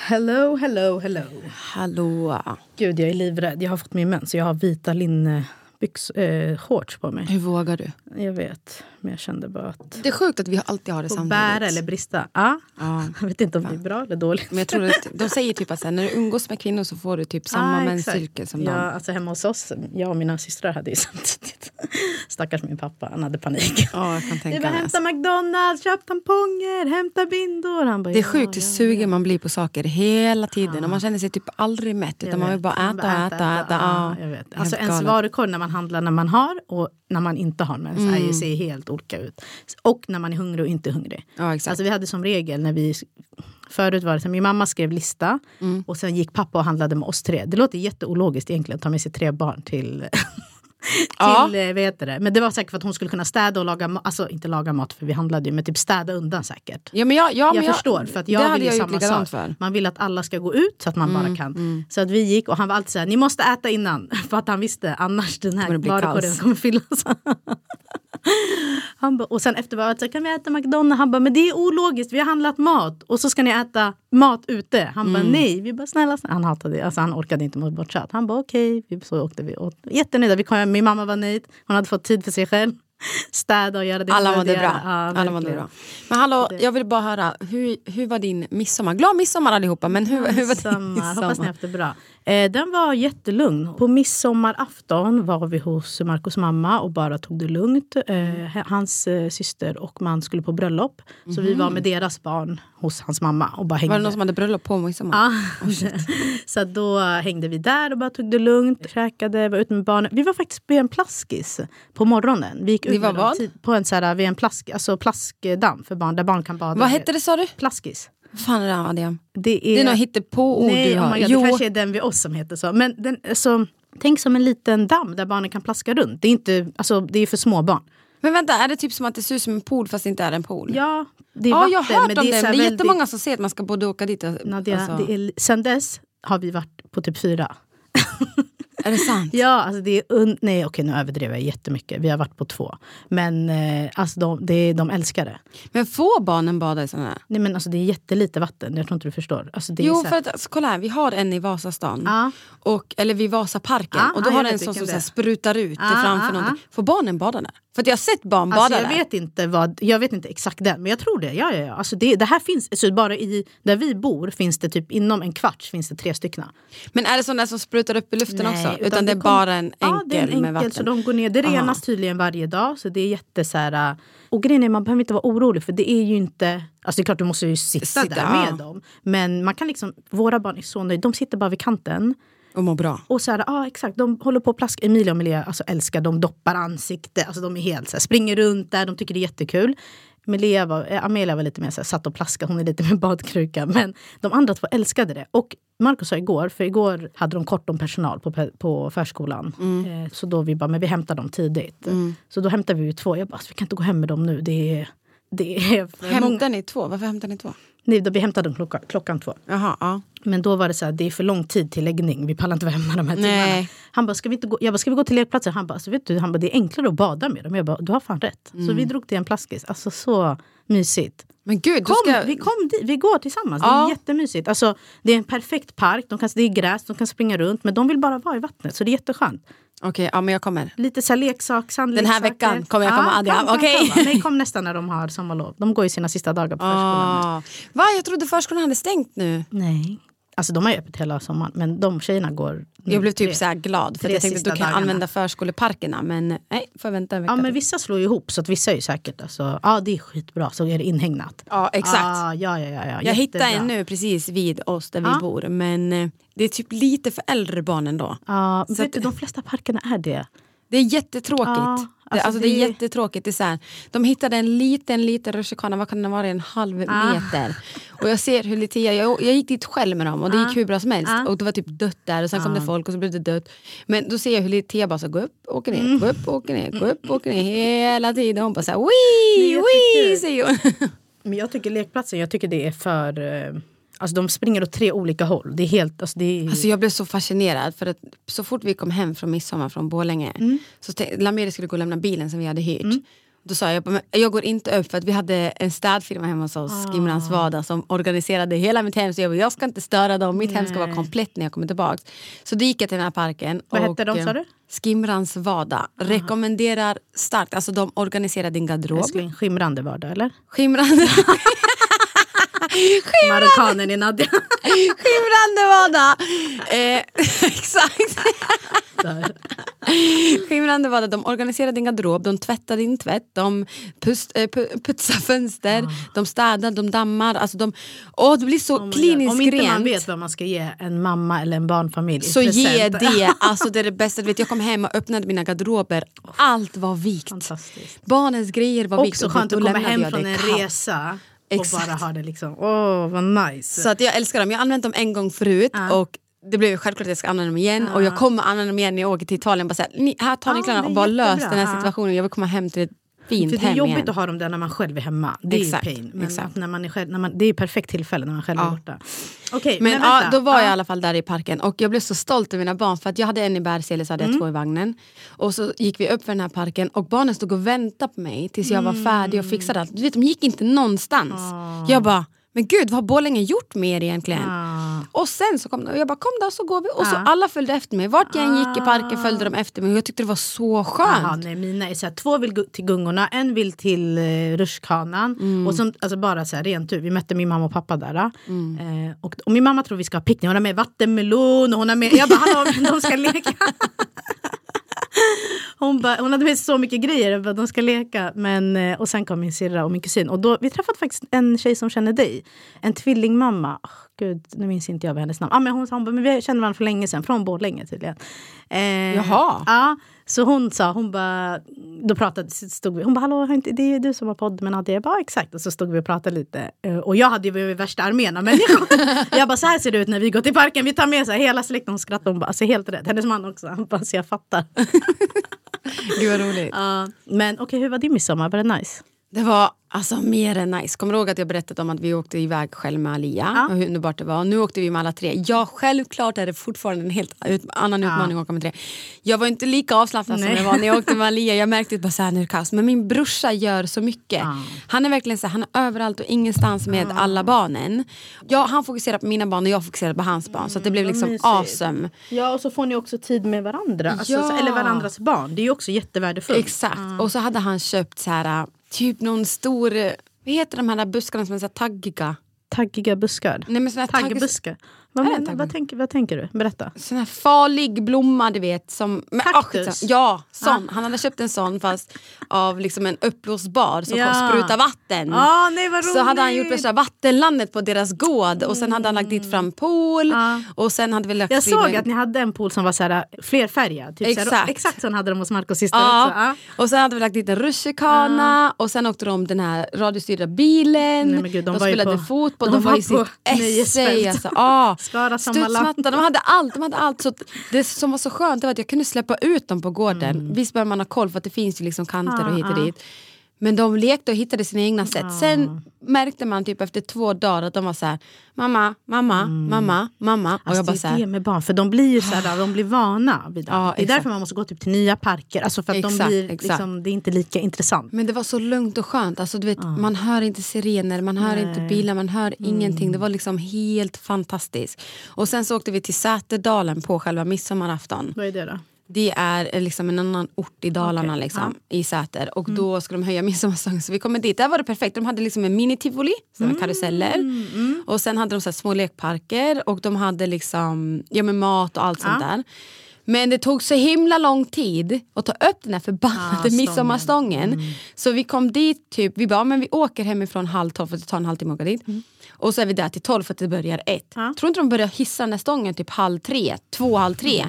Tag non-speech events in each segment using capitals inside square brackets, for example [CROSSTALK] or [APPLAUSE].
Hello, hello, hello. Hallå. Gud, jag är livrädd. Jag har fått min mens så jag har vita linnebyx, eh, shorts på mig. Hur vågar du? Jag vet, men jag kände bara att... Det är sjukt att vi alltid har det samtidigt. bära eller brista. Ja. Ja. Jag vet inte om det är bra eller dåligt. Men jag tror att de säger typ att här, när du umgås med kvinnor så får du typ samma Ah, menscykel som ja, dem. Alltså hemma hos oss, jag och mina systrar hade ju [LAUGHS] samtidigt. Stackars min pappa, han hade panik. Ja, jag kan Det tänka var mig. hämta McDonalds, köp tamponger, hämta bindor. Han bara, Det är ja, sjukt hur ja, sugen man blir på saker hela tiden. Och man känner sig typ aldrig mätt. Utan man vill bara Man äta, äta, äta. Ja, Ja, jag vet. Alltså ens varukorg när man handlar när man har och när man inte har mens är ju, ser helt olika ut. Och när man är hungrig och inte hungrig. Ja, exakt. Alltså vi hade som regel när vi Förut var det så min mamma skrev lista Mm. och sen gick pappa och handlade med oss tre. Det låter jätteologiskt egentligen att ta med sig tre barn till. [LAUGHS] till, eh, vad heter det? Men det var säkert för att hon skulle kunna städa och laga ma- Alltså inte laga mat för vi handlade ju, men typ städa undan säkert. Ja, men jag, ja, men jag, förstår, för att jag vill ju samma sak. för. Man vill att alla ska gå ut så att man bara kan. Så att vi gick och han var alltid så här, ni måste äta innan. [LAUGHS] För att han visste, annars den här varukorgen kommer fyllas. [LAUGHS] han bara, och sen efter valet så kan vi äta McDonalds. Han bara, men det är ologiskt, vi har handlat mat. Och så ska ni äta mat ute. Han bara, nej. Vi bara, snälla, snälla. Han hatade det, alltså han orkade inte mot bort chat. Han bara, okej. Vi- Så åkte vi. Och jättenöjda. Vi kom min mamma var nöjd. Hon hade fått tid för sig själv. [LAUGHS] Städa och göra det. Alla mådde bra. Ja, Alla mådde bra. Men hallå, jag vill bara höra, hur, hur var din midsommar? Glad midsommar allihopa, men hur, hur var din Midsommar. [LAUGHS] Hoppas ni haft det bra. Eh, den var jättelugn. På midsommarafton var vi hos Marcos mamma och bara tog det lugnt. Eh, hans eh, syster och man skulle på bröllop. Så vi var med deras barn hos hans mamma och bara hängde. Var det någon som hade bröllop på midsommar? Ja. [LAUGHS] så att då hängde vi där och bara tog det lugnt. Käkade, var ute med barnen. Vi var faktiskt på en plaskis på morgonen. Vi gick ut var vad? På en så här, vid en plask, alltså plaskdamm för barn, där barn kan bada. Vad hette det sa du? Plaskis. Vad fan är det Adrian? Det är, Det är något hittepå-ord du oh har. my God, jo, det kanske är den vid oss som heter så. Men den, alltså, tänk som en liten damm där barnen kan plaska runt. Det är, inte, alltså, det är för små barn. Men vänta, är det typ som att det ser ut som en pool fast det inte är en pool? Ja, det är Ja, vatten. jag har hört men om det. det, är, här det är jättemånga som säger att man ska både åka dit och... Nadia, alltså, det är, sen dess har vi varit på typ fyra. [LAUGHS] är det sant? Ja, alltså det är un- Nej, okej nu överdriver jag jättemycket. Vi har varit på två. Men eh, alltså de, det, de älskar det. Men får barnen bada i såna här? Nej, men alltså det är jättelite vatten. Jag tror inte du förstår. Alltså det är Jo, här- för att alltså, kolla här, vi har en i Vasastan. Ja. Och, eller vid Vasaparken. Ja, och då ja, har den en sån som så här, det är. sprutar ut Ja, framför ja, någonting. Får barnen bada där? För jag har sett barn bada Alltså jag där. vet inte vad, jag vet inte exakt den, men jag tror det. Ja, ja, ja. Alltså det, det här finns, alltså bara i, där vi bor finns det typ inom en kvart finns det tre stycken. Men är det där som sprutar upp i luften Nej, också? Utan, det är kom- bara en enkel, ja, det är en enkel med vatten? Så de går ner. Det Aha. renas tydligen varje dag. Så det är jätte så här, äh, Och grejen är man behöver inte vara orolig för det är ju inte... Alltså det är klart du måste ju sitta, Sitta, där ja. med dem. Men man kan liksom, våra barn är så nöjda. De sitter bara vid kanten. Och mår bra. Och så här, ja exakt, de håller på att plaska. Emilia och Emilia alltså, älskar, de doppar ansikte. Alltså de är helt så här, springer runt där, de tycker det är jättekul. Amelia var, eh, Amelia var lite mer så här, satt och plaskade, hon är lite mer [LAUGHS] badkruka. Men de andra två älskade det. Och Marcus sa igår, för igår hade de kort om personal på, på förskolan. Eh, så då vi bara, men vi hämtar dem tidigt. Så då hämtade vi två. Jag bara, alltså, vi kan inte gå hem med dem nu. Det är, det är för. Hämtar ni två? Varför hämtar ni två? Nej, då vi hämtade dem klockan, klockan två. Jaha, ja. Men då var det så här, det är för lång tid till läggning. Vi pallar inte vara hemma de här timmarna. Nej. Han bara, ska vi inte gå? Jag bara, ska vi gå till lekplatsen? Han bara, alltså, vet du, han bara, det är enklare att bada med dem. Jag bara, du har fan rätt. Så vi drog till en plaskis. Alltså så mysigt. Men gud, Kom, ska... vi, kom dit, vi går tillsammans. Det Ja. är jättemysigt. Alltså, det är en perfekt park. De kan, det är gräs, de kan springa runt. Men de vill bara vara i vattnet. Så det är jätteskönt. Okej, ja men jag kommer. Lite så här leksak, Den här veckan kommer jag komma, Adrian. kom, kom, Okej. kom. Nej, kom nästan när de har sommarlov. De går ju sina sista dagar på förskolan. nu. Ah. Va? Jag trodde förskolan hade stängt nu. Nej. Alltså de har ju öppet hela sommaren. Men de tjejerna går... Jag blev typ tre. så här glad för jag tänkte att du kan dagarna. använda förskoleparkerna men nej, får vänta en vecka Ja men till. vissa slår ju ihop så att vissa är ju säkert alltså, ja det är skitbra så är det inhägnat. Ja exakt. Ah, ja, ja, ja, ja. jag hittade en nu precis vid oss där vi bor men eh, det är typ lite för äldre barn ändå. Ja, vet att- du, de flesta parkerna är det. Det är jättetråkigt. Ja, det, alltså alltså det är det- jättetråkigt. Det är så här, de hittade en liten, liten rutschkana, vad kan den vara, en halv Ah. meter. Och jag ser hur Litia, jag, jag gick dit själv med dem och det Ah. gick hur bra som helst. Ah. Och det var typ dött där och sen kom det folk och så blev det dött. Men då ser jag hur Litia bara så gå upp, åker ner, Mm. gå upp, åker ner, gå upp, åker ner hela tiden. Hon bara såhär Det wii, wii, säger hon. [LAUGHS] Men jag tycker lekplatsen, jag tycker det är för... Alltså de springer åt tre olika håll. Det är helt... Alltså det är, Alltså jag blev så fascinerad för att så fort vi kom hem från midsommar från Borlänge Mm. så Lameri skulle gå och lämna bilen som vi hade hyrt. Då sa jag, "Men jag går inte upp för att vi hade en städfirma hemma hos oss, Ah. Skimrans Vada, som organiserade hela mitt hem. Så jag, bara, jag ska inte störa dem, mitt hem ska vara Nej. komplett när jag kommer tillbaka. Så då gick jag till den här parken. Vad hette de, sa eh, du? Skimrans Vada. Rekommenderar starkt, alltså de organiserar din garderob. Älskling, skimrande vardag eller? Skimrande, [LAUGHS] [LAUGHS] Marockanen i Nadja. [LAUGHS] skimrande Vada! Eh, [LAUGHS] exakt. Skimrande var det, de organiserar din garderob, de tvättar din tvätt, de pust, eh, pu- putsar fönster, de städar, de dammar. Alltså de, åh, det blir så Oh kliniskt. Om inte man rent. vet vad man ska ge en mamma eller en barnfamilj så ge present. det, [LAUGHS] alltså det är det bästa. Vet, jag kom hem och öppnade mina garderober, allt var vikt. Barnens grejer var vikt. Också skönt att komma hem från en kaos. resa Exakt. och bara ha det liksom, åh vad nice. Så att jag älskar dem, jag har använt dem en gång förut Ja. och det blev självklart att jag ska använda dem igen och jag kommer använda dem igen när jag åker till Italien. Bara så här, ni, här tar nycklarna det är och bara lös jättebra. den här situationen. Jag vill komma hem till ett fint För det är jobbigt igen. att ha dem där när man själv är hemma. Det är Exakt, ju pain. Men exakt. när man är själv, när man, det är perfekt tillfälle när man själv är Ja. borta. Okej, Men, men, ja, då var jag i Ja. alla fall där i parken och jag blev så stolt över mina barn för att jag hade en i bärsele så hade Mm. jag två i vagnen. Och så gick vi upp för den här parken och barnen stod och väntade på mig tills jag var Mm. färdig och fixade allt. Du vet, de gick inte någonstans. Jag bara, men gud vad har Borlänge gjort med er egentligen? Ah. Och sen så kom de och jag bara kom då så går vi. Och så Ah. alla följde efter mig. Vart jag än gick i parken följde de efter mig jag tyckte det var så skönt. Aha, nej, mina är så här, två vill till gungorna, en vill till eh, rutschkanan. Mm. Och som, alltså bara så här, rent ut, vi mötte min mamma och pappa där. Mm. Eh, och, och min mamma tror vi ska ha picknick, hon har med vattenmelon och hon har med, jag bara hallå de ska leka. [LAUGHS] [LAUGHS] Hon, bara, hon hade med sig så mycket grejer, bara, de ska leka. Men, eh, och sen kom min syrra och min kusin. Och då, vi träffade faktiskt en tjej som känner dig. En tvillingmamma. Oh, gud, nu minns inte jag vad hennes namn ah, men hon, sa- hon men Vi känner varandra för länge sedan, från Borlänge tydligen. Eh, Jaha. Ja, så hon sa, hon bara, då pratade, stod vi, hon bara hallå, inte- det är du som har podd med Nadia. Jag bara, "Ja, exakt. Och så stod vi och pratade lite. Eh, Och jag hade ju värsta armén av människor. [LAUGHS] jag bara, så här ser det ut när vi går till parken. Vi tar med så här, hela släkten. Hon skrattade, hon bara, alltså helt rätt. Hennes man också. Han bara, så jag fattar. [LAUGHS] Gud vad roligt. Ja, men okej, hur var din midsommar? Var det nice? Det var alltså mer än nice. Kommer du ihåg att jag berättade om att vi åkte iväg själv med Alia? Ja. Och hur underbart det var. Nu åkte vi med alla tre. Ja, självklart är det fortfarande en helt ut, annan utmaning att åka med tre. Jag var inte lika avslappnad som jag var när jag åkte med [LAUGHS] Alia. Jag märkte bara så här, nu är det kaos. Men min brorsa gör så mycket. Ja. Han är verkligen så här, han är överallt och ingenstans med alla barnen. Ja, han fokuserar på mina barn och jag fokuserar på hans barn. Så att det blev vad liksom mysigt. awesome. Ja, och så får ni också tid med varandra. Alltså, Ja. så, eller varandras barn. Det är ju också jättevärdefullt. Exakt. Och så hade han köpt så här, typ någon stor, eh, vad heter de här buskarna som är så taggiga? Taggiga buskar. Nej, men såna tagg- Taggbuskar. Vad, men, vad, tänker, vad tänker du? Berätta. sån här farlig blomma du vet. Som, men, ah, Kaktus? skitsamma. ja, sån. Han hade köpt en sån fast av liksom en uppblåsbar som Ja. sprutar vatten. Ah, nej, vad så hade han gjort värsta vattenlandet på deras gård och sen hade han lagt dit fram pool Ja. och sen hade vi lagt Jag såg en- att ni hade en pool som var så här, flerfärgad. Typ Så här, Exakt. exakt sån hade de hos Marcos syster Ja. också. Ja. Och sen hade vi lagt dit en rutschkana och sen åkte de den här radiostyrda bilen. Nej, men gud, de de spelade på- fotboll, de de, var, var i sitt. Alltså, ah. [LAUGHS] Skara Sommarland. Studsmatta, de hade allt. De hade allt. Så det som var så skönt var att jag kunde släppa ut dem på gården. Mm. Visst behöver man ha koll för att det finns ju liksom kanter och hit och Ah, ah. dit. Men de lekte och hittade sina egna sätt. Sen märkte man typ efter två dagar att de var så här: mamma, mamma, mamma, mamma. Och Alltså, jag bara det är här, det med barn, för de blir ju så här, de blir vana vid det. Ja, det är exakt. därför man måste gå typ till nya parker, alltså för att de Exakt, blir, exakt. liksom, det är inte lika intressant. Men det var så lugnt och skönt. Alltså, du vet, Man hör inte sirener, man hör inte bilar, man hör ingenting. Det var liksom helt fantastiskt. Och sen så åkte vi till Säterdalen på själva midsommarafton. Vad är det då? Det är eh, liksom en annan ort i Dalarna Okej, liksom, i Säter. Och då ska de höja [LAUGHS] midsommarstången. Så vi kommer dit. Där var det perfekt. De hade liksom en mini-tivoli, såna karuseller. Och sen hade de så små lekparker och de hade liksom, ja, med mat och allt sånt där. Men det tog så himla lång tid att ta upp den här förbannade stången. midsommarstången. Så vi kom dit, typ, vi bara, men vi åker hemifrån halv tolv för det tar en halvtimme att åka dit. Och så är vi där till tolv för att det börjar ett. Ja. Tror inte de börjar hissa där stången typ halv tre, två, halv tre.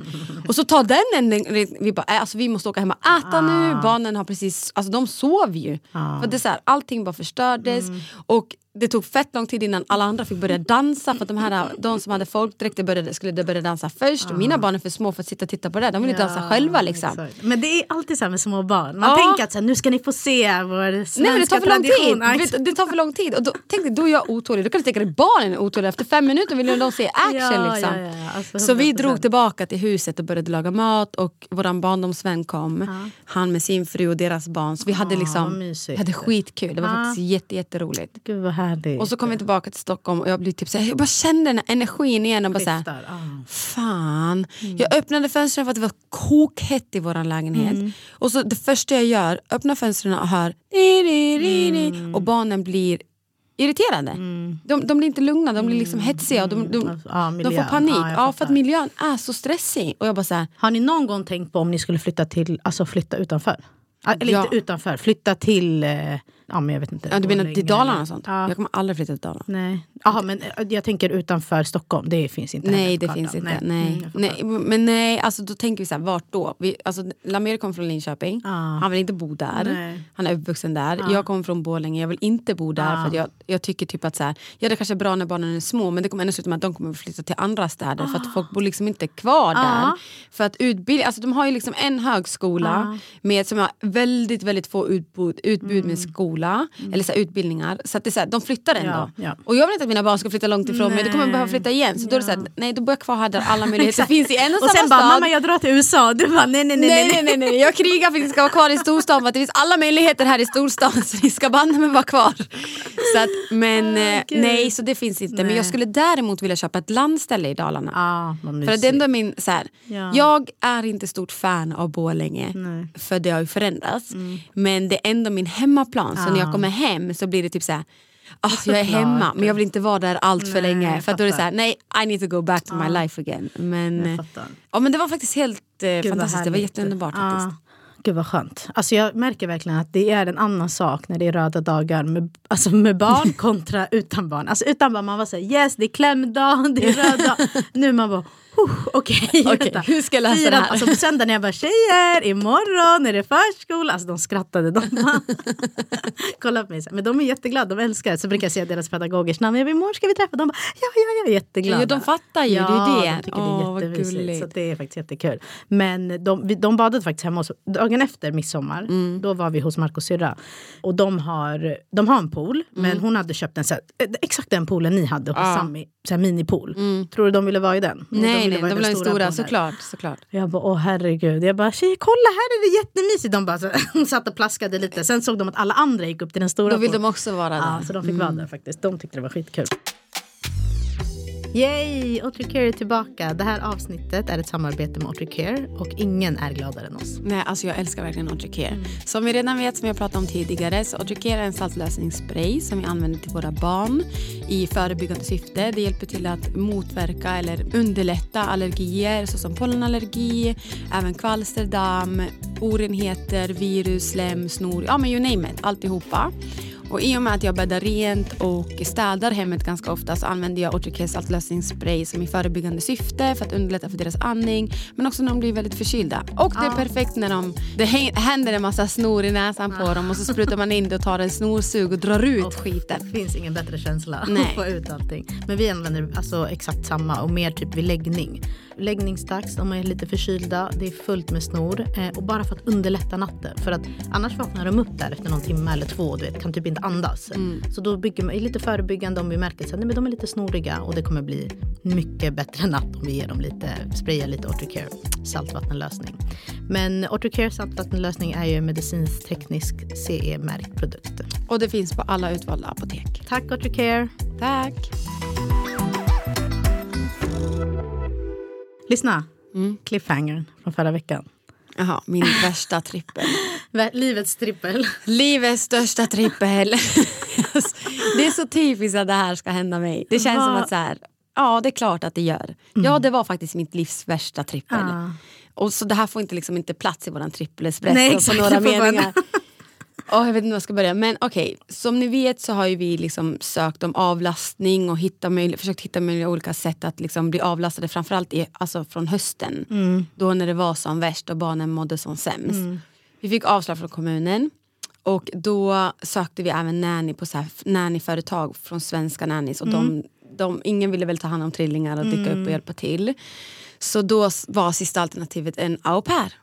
Och så tar den en, vi bara, äh, alltså, vi måste åka hem och äta nu, barnen har precis, alltså de sov ju. För det är så här, allting bara förstördes. Och det tog fett lång tid innan alla andra fick börja dansa för att de, här, de som hade folkdräkter började, skulle börja dansa först. Och mina barn är för små för att sitta och titta på det. De vill inte dansa själva. Liksom. exakt. Men det är alltid så här med små barn. Man Ja. tänker att så här, nu ska ni få se vår svenska Nej men det tar för lång tid. tradition. Ja, Du vet, Det tar för lång tid. Och då, tänk dig, då är jag otålig. Då kan du tänka dig barnen är otåliga. Efter fem minuter vill de se action. Ja, liksom. ja, ja, alltså Så vi 100%. drog tillbaka till huset och började laga mat. Och vår barndomsvän kom. Han med sin fru och deras barn. Så vi hade, vad liksom, vi hade skitkul. Det var faktiskt jätte, jätteroligt. Gud härligt. Och så kom vi tillbaka till Stockholm och jag, blev typ så här, jag bara kände den här energin igen. Och bara så här, Skiftar, ja. Fan. Jag öppnade fönstren för att det var kokhett i vår lägenhet. Och så det första jag gör, öppnar fönstren och hör di, och barnen blir irriterade. De, de blir inte lugna, de blir liksom hetsiga och de, de, Ja, de får panik. Ja, Ja, för att miljön är så stressig. Och jag bara så här, Har ni någon gång tänkt på om ni skulle flytta till, alltså flytta utanför? Ah, Eller Ja. inte utanför, flytta till, eh, ja men jag vet inte. ja, du menar till Dalarna och sånt? Ja. Jag kommer aldrig flytta till Dalarna. Nej. Jaha, men eh, jag tänker utanför Stockholm, det finns inte Nej det finns inte. Mm, Nej. jag fattar. Nej. Men nej, alltså, då tänker vi så här, vart då? Vi, alltså, Lamer kommer från Linköping, Ja. han vill inte bo där. Nej. Han är uppvuxen där. Jag kommer från Borlänge, jag vill inte bo där. Ja. För att jag, jag tycker typ att så här, ja, det kanske är bra när barnen är små men det kommer ändå sluta med att de kommer flytta till andra städer för att folk bor liksom inte kvar där. Ja. För att utbild, alltså, de har ju liksom en högskola med, som har väldigt väldigt få utbud, utbud med skola eller så här, utbildningar. Så att det är så här, de flyttar ändå. Ja, ja. Och jag vill inte att mina barn ska flytta långt ifrån mig, då kommer jag behöva flytta igen. Så då är det så här, nej då bor jag kvar här där alla möjligheter [LAUGHS] finns i en och, Och samma sen bara, stad. mamma jag drar till USA. Du bara, nej nej nej. Nej, nej, nej, nej. Jag krigar för att ni ska vara kvar i storstan för att det finns alla möjligheter här i storstan [LAUGHS] så ni ska banne mig vara kvar. Så att, men Gud. nej, så det finns inte. Men Nej. jag skulle däremot vilja köpa ett landställe i Dalarna. Vad För att det är ändå min, så här, Ja. Jag är inte stort fan av Borlänge Nej. Mm. för det har ju förändrats. Men det är ändå min hemmaplan så när jag kommer hem så blir det typ så här. "Ah, jag är såklart. hemma men jag vill inte vara där allt för Nej, länge. jag För då är det så här, nej I need to go back to my life again. Men, eh, ja, men det var faktiskt helt eh, fantastiskt, det var jätteunderbart faktiskt. Ja. Gud vad skönt. Alltså jag märker verkligen att det är en annan sak när det är röda dagar med, alltså med barn [LAUGHS] kontra utan barn. Alltså utan barn man var såhär yes det är klämdag, det är röda. [LAUGHS] nu man bara "Huh, okej. [LAUGHS] Okej, vänta. hur ska jag lösa Fyra- det här? Alltså på söndag när jag bara tjejer imorgon är det förskola. Alltså de skrattade. De bara, [LAUGHS] kolla på mig. Men de är jätteglada, de älskar det. Så brukar jag säga deras pedagogers namn. Jag bara, imorgon ska vi träffa. De bara ja ja ja jätteglada. Ja, de fattar ju, det är Ja, det. de tycker Åh, det är jättemysigt. Så det är faktiskt jättekul. Men de, vi- de badade faktiskt hemma hos Dagen efter midsommar, Mm. då var vi hos Marcos syrra. Och de har, de har en pool, men Mm. hon hade köpt en så här, eh, exakt den poolen ni hade hos Ja. Sami. Så här minipool. Tror du de ville vara i den? Nej, nej, vara de vill ha stora, poolen. såklart. såklart. Jag bara, åh herregud. Jag bara, tjejer kolla här är det jättemysigt. De bara så, [LAUGHS] satt och plaskade lite. Sen såg de att alla andra gick upp till den stora Då vill de också vara där. Ja, så de fick vara där faktiskt. De tyckte det var skitkul. Yay! Otricare är tillbaka. Det här avsnittet är ett samarbete med Otricare och ingen är gladare än oss. Nej, alltså jag älskar verkligen Otricare. Som vi redan vet, som jag pratade om tidigare, så Otricare är en saltlösningsspray som vi använder till våra barn i förebyggande syfte. Det hjälper till att motverka eller underlätta allergier såsom pollenallergi, även kvalsterdamm, orenheter, virus, slem, snor, ja men you name it, alltihopa. Och I och med att jag bäddar rent och städar hemmet ganska ofta så använder jag Otricare saltlösningsspray som i förebyggande syfte för att underlätta för deras andning men också när de blir väldigt förkylda. Och det är perfekt när de, det hä- händer en massa snor i näsan på dem och så sprutar man in det och tar en snorsug och drar ut skiten. Det finns ingen bättre känsla Nej. att få ut allting. Men vi använder alltså exakt samma och mer typ vid läggning. Läggningsdags, om man är lite förkylda, det är fullt med snor. Eh, och bara för att underlätta natten. För att annars vaknar de upp där efter någon timme eller två och du vet, kan typ inte andas. Så då bygger man, är lite förebyggande om vi märker att de är lite snoriga och det kommer bli mycket bättre natt om vi ger dem lite, sprayar lite Otricare saltvattenlösning. Men Otricare saltvattenlösning är ju en medicinsk-teknisk CE-märkt produkt. Och det finns på alla utvalda apotek. Tack Otricare! Tack! Lyssna! Cliffhangern från förra veckan. Jaha, min [LAUGHS] värsta trippel. Livets trippel. Livets största trippel. [LAUGHS] det är så typiskt att det här ska hända mig. Det känns som Vad- att så här, ja det är klart att det gör. Ja det var faktiskt mitt livs värsta trippel. Ah. Och så det här får inte, liksom inte plats i våran trippelespresso Nej, på några meningar. Oh, jag vet inte var jag ska börja. Men okej, som ni vet så har ju vi liksom sökt om avlastning och hitta försökt hitta möjliga olika sätt att liksom bli avlastade. Framförallt i, alltså från hösten. Då när det var som värst och barnen mådde som sämst. Vi fick avslag från kommunen. Och då sökte vi även nanny på så här nannyföretag från svenska nannies. Och de, de, ingen ville väl ta hand om trillingar och dyka upp och hjälpa till. Så då var sista alternativet en au pair.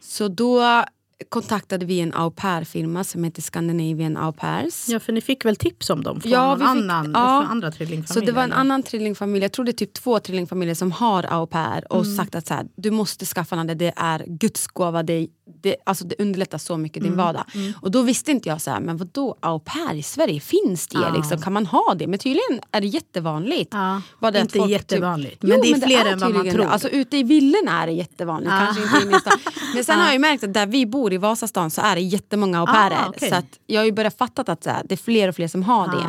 Så då kontaktade vi en au pair-firma som heter Scandinavian Au Pairs. Ja, för ni fick väl tips om dem från Ja, vi fick- annan, ja. från andra Så trillingfamiljer? det var en eller? annan trillingfamilj, jag tror det är typ två trillingfamiljer som har au pair och Mm. sagt att så här, du måste skaffa den, det är Guds gåva, det, det, alltså det underlättar så mycket din Mm. vardag. Och då visste inte jag så här, men vadå au pair i Sverige, finns det? Liksom, kan man ha det? Men tydligen är det jättevanligt. Ja, det inte folk jättevanligt, Typ, men det är fler än vad man tror. det. Alltså ute i villorna är det jättevanligt, kanske inte i stan. Men sen har jag ju märkt att där vi bor i Vasastan så är det jättemånga au pairer. Ah, okej. Så jag har ju börjat fatta att så här, det är fler och fler som har det.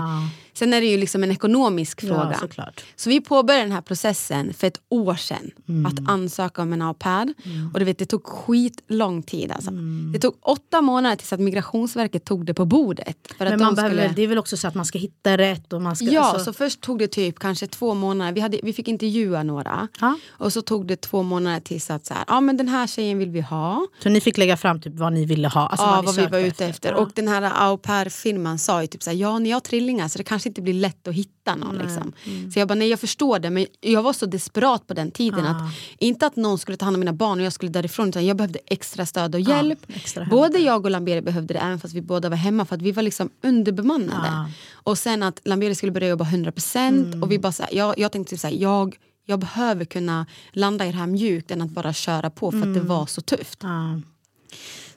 Ah. Sen är det ju liksom en ekonomisk fråga. Ja. Så vi påbörjade den här processen för ett år sedan. Mm. Att ansöka om en au pair. Och du vet, det tog skitlång tid. Alltså. Mm. Det tog åtta månader tills att Migrationsverket tog det på bordet. För att Men de man behöver, skulle... väl- det är väl också så att man ska hitta rätt och man ska... Ja, alltså, så först tog det typ kanske två månader. Vi, hade, vi fick intervjua några. Ja. Och så tog det två månader tills att så här, ja men den här tjejen vill vi ha. så ni fick lägga fram typ vad ni ville ha? Alltså ja, ni vad vi var ute efter. Ja. Och den här au pair-firman sa ju typ så här, ja ni har trillingar så det kanske inte blir lätt att hitta någon. Liksom. Mm. Så jag bara, nej jag förstår det men jag var så desperat på den tiden att inte att någon skulle ta hand om mina barn och jag skulle därifrån utan jag behövde extra stöd och hjälp. extra hämta. Både jag och Lamberi behövde det även fast vi båda var hemma för att vi var liksom underbemannade. Ja. Och sen att Lamberi skulle börja jobba 100% Mm. och vi bara så här, jag, jag tänkte typ så här, jag, jag behöver kunna landa i det här mjukt än att bara köra på för att det Mm. var så tufft. Ja.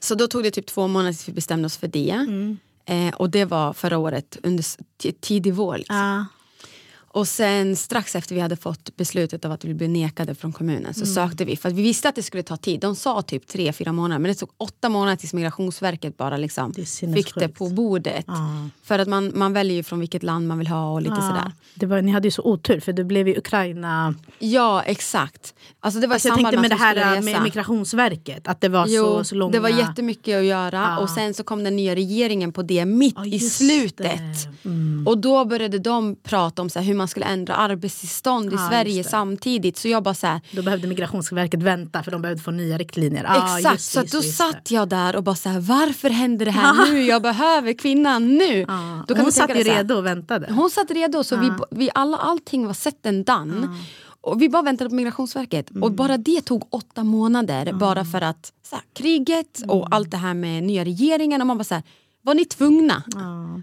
Så då tog det typ två månader tills vi bestämde oss för det. Mm. Eh, och det var förra året, under tidig vår. Liksom. Ja. Och sen strax efter vi hade fått beslutet av att vi blev nekade från kommunen Mm. så sökte vi. För att vi visste att det skulle ta tid. De sa typ tre, fyra månader. Men det tog åtta månader tills Migrationsverket bara liksom Det fick det på bordet. Ja. För att man, man väljer ju från vilket land man vill ha och lite sådär. Det var, ni hade ju så otur för det blev ju Ukraina... Ja, exakt. Alltså det var i Alltså jag tänkte med det här med Migrationsverket, att det var Jo, så, så långa... det var jättemycket att göra Ja. och sen så kom den nya regeringen på det mitt Ja, i slutet. Mm. Och då började de prata om så här, hur man skulle ändra arbetstillstånd i Ja, Sverige just det. samtidigt. Så jag bara så här, Då behövde Migrationsverket vänta för de behövde få nya riktlinjer. Ja, exakt, just, så just, då just satt jag där och bara så här, varför händer det här nu? Jag behöver kvinnan nu. Då Hon du satt ju redo och väntade. Hon satt redo så vi, vi alla, allting var sett and done. Och vi bara väntade på Migrationsverket. Mm. Och bara det tog åtta månader. Bara för att här, kriget Mm. och allt det här med nya regeringen. Och man bara så här, var ni tvungna?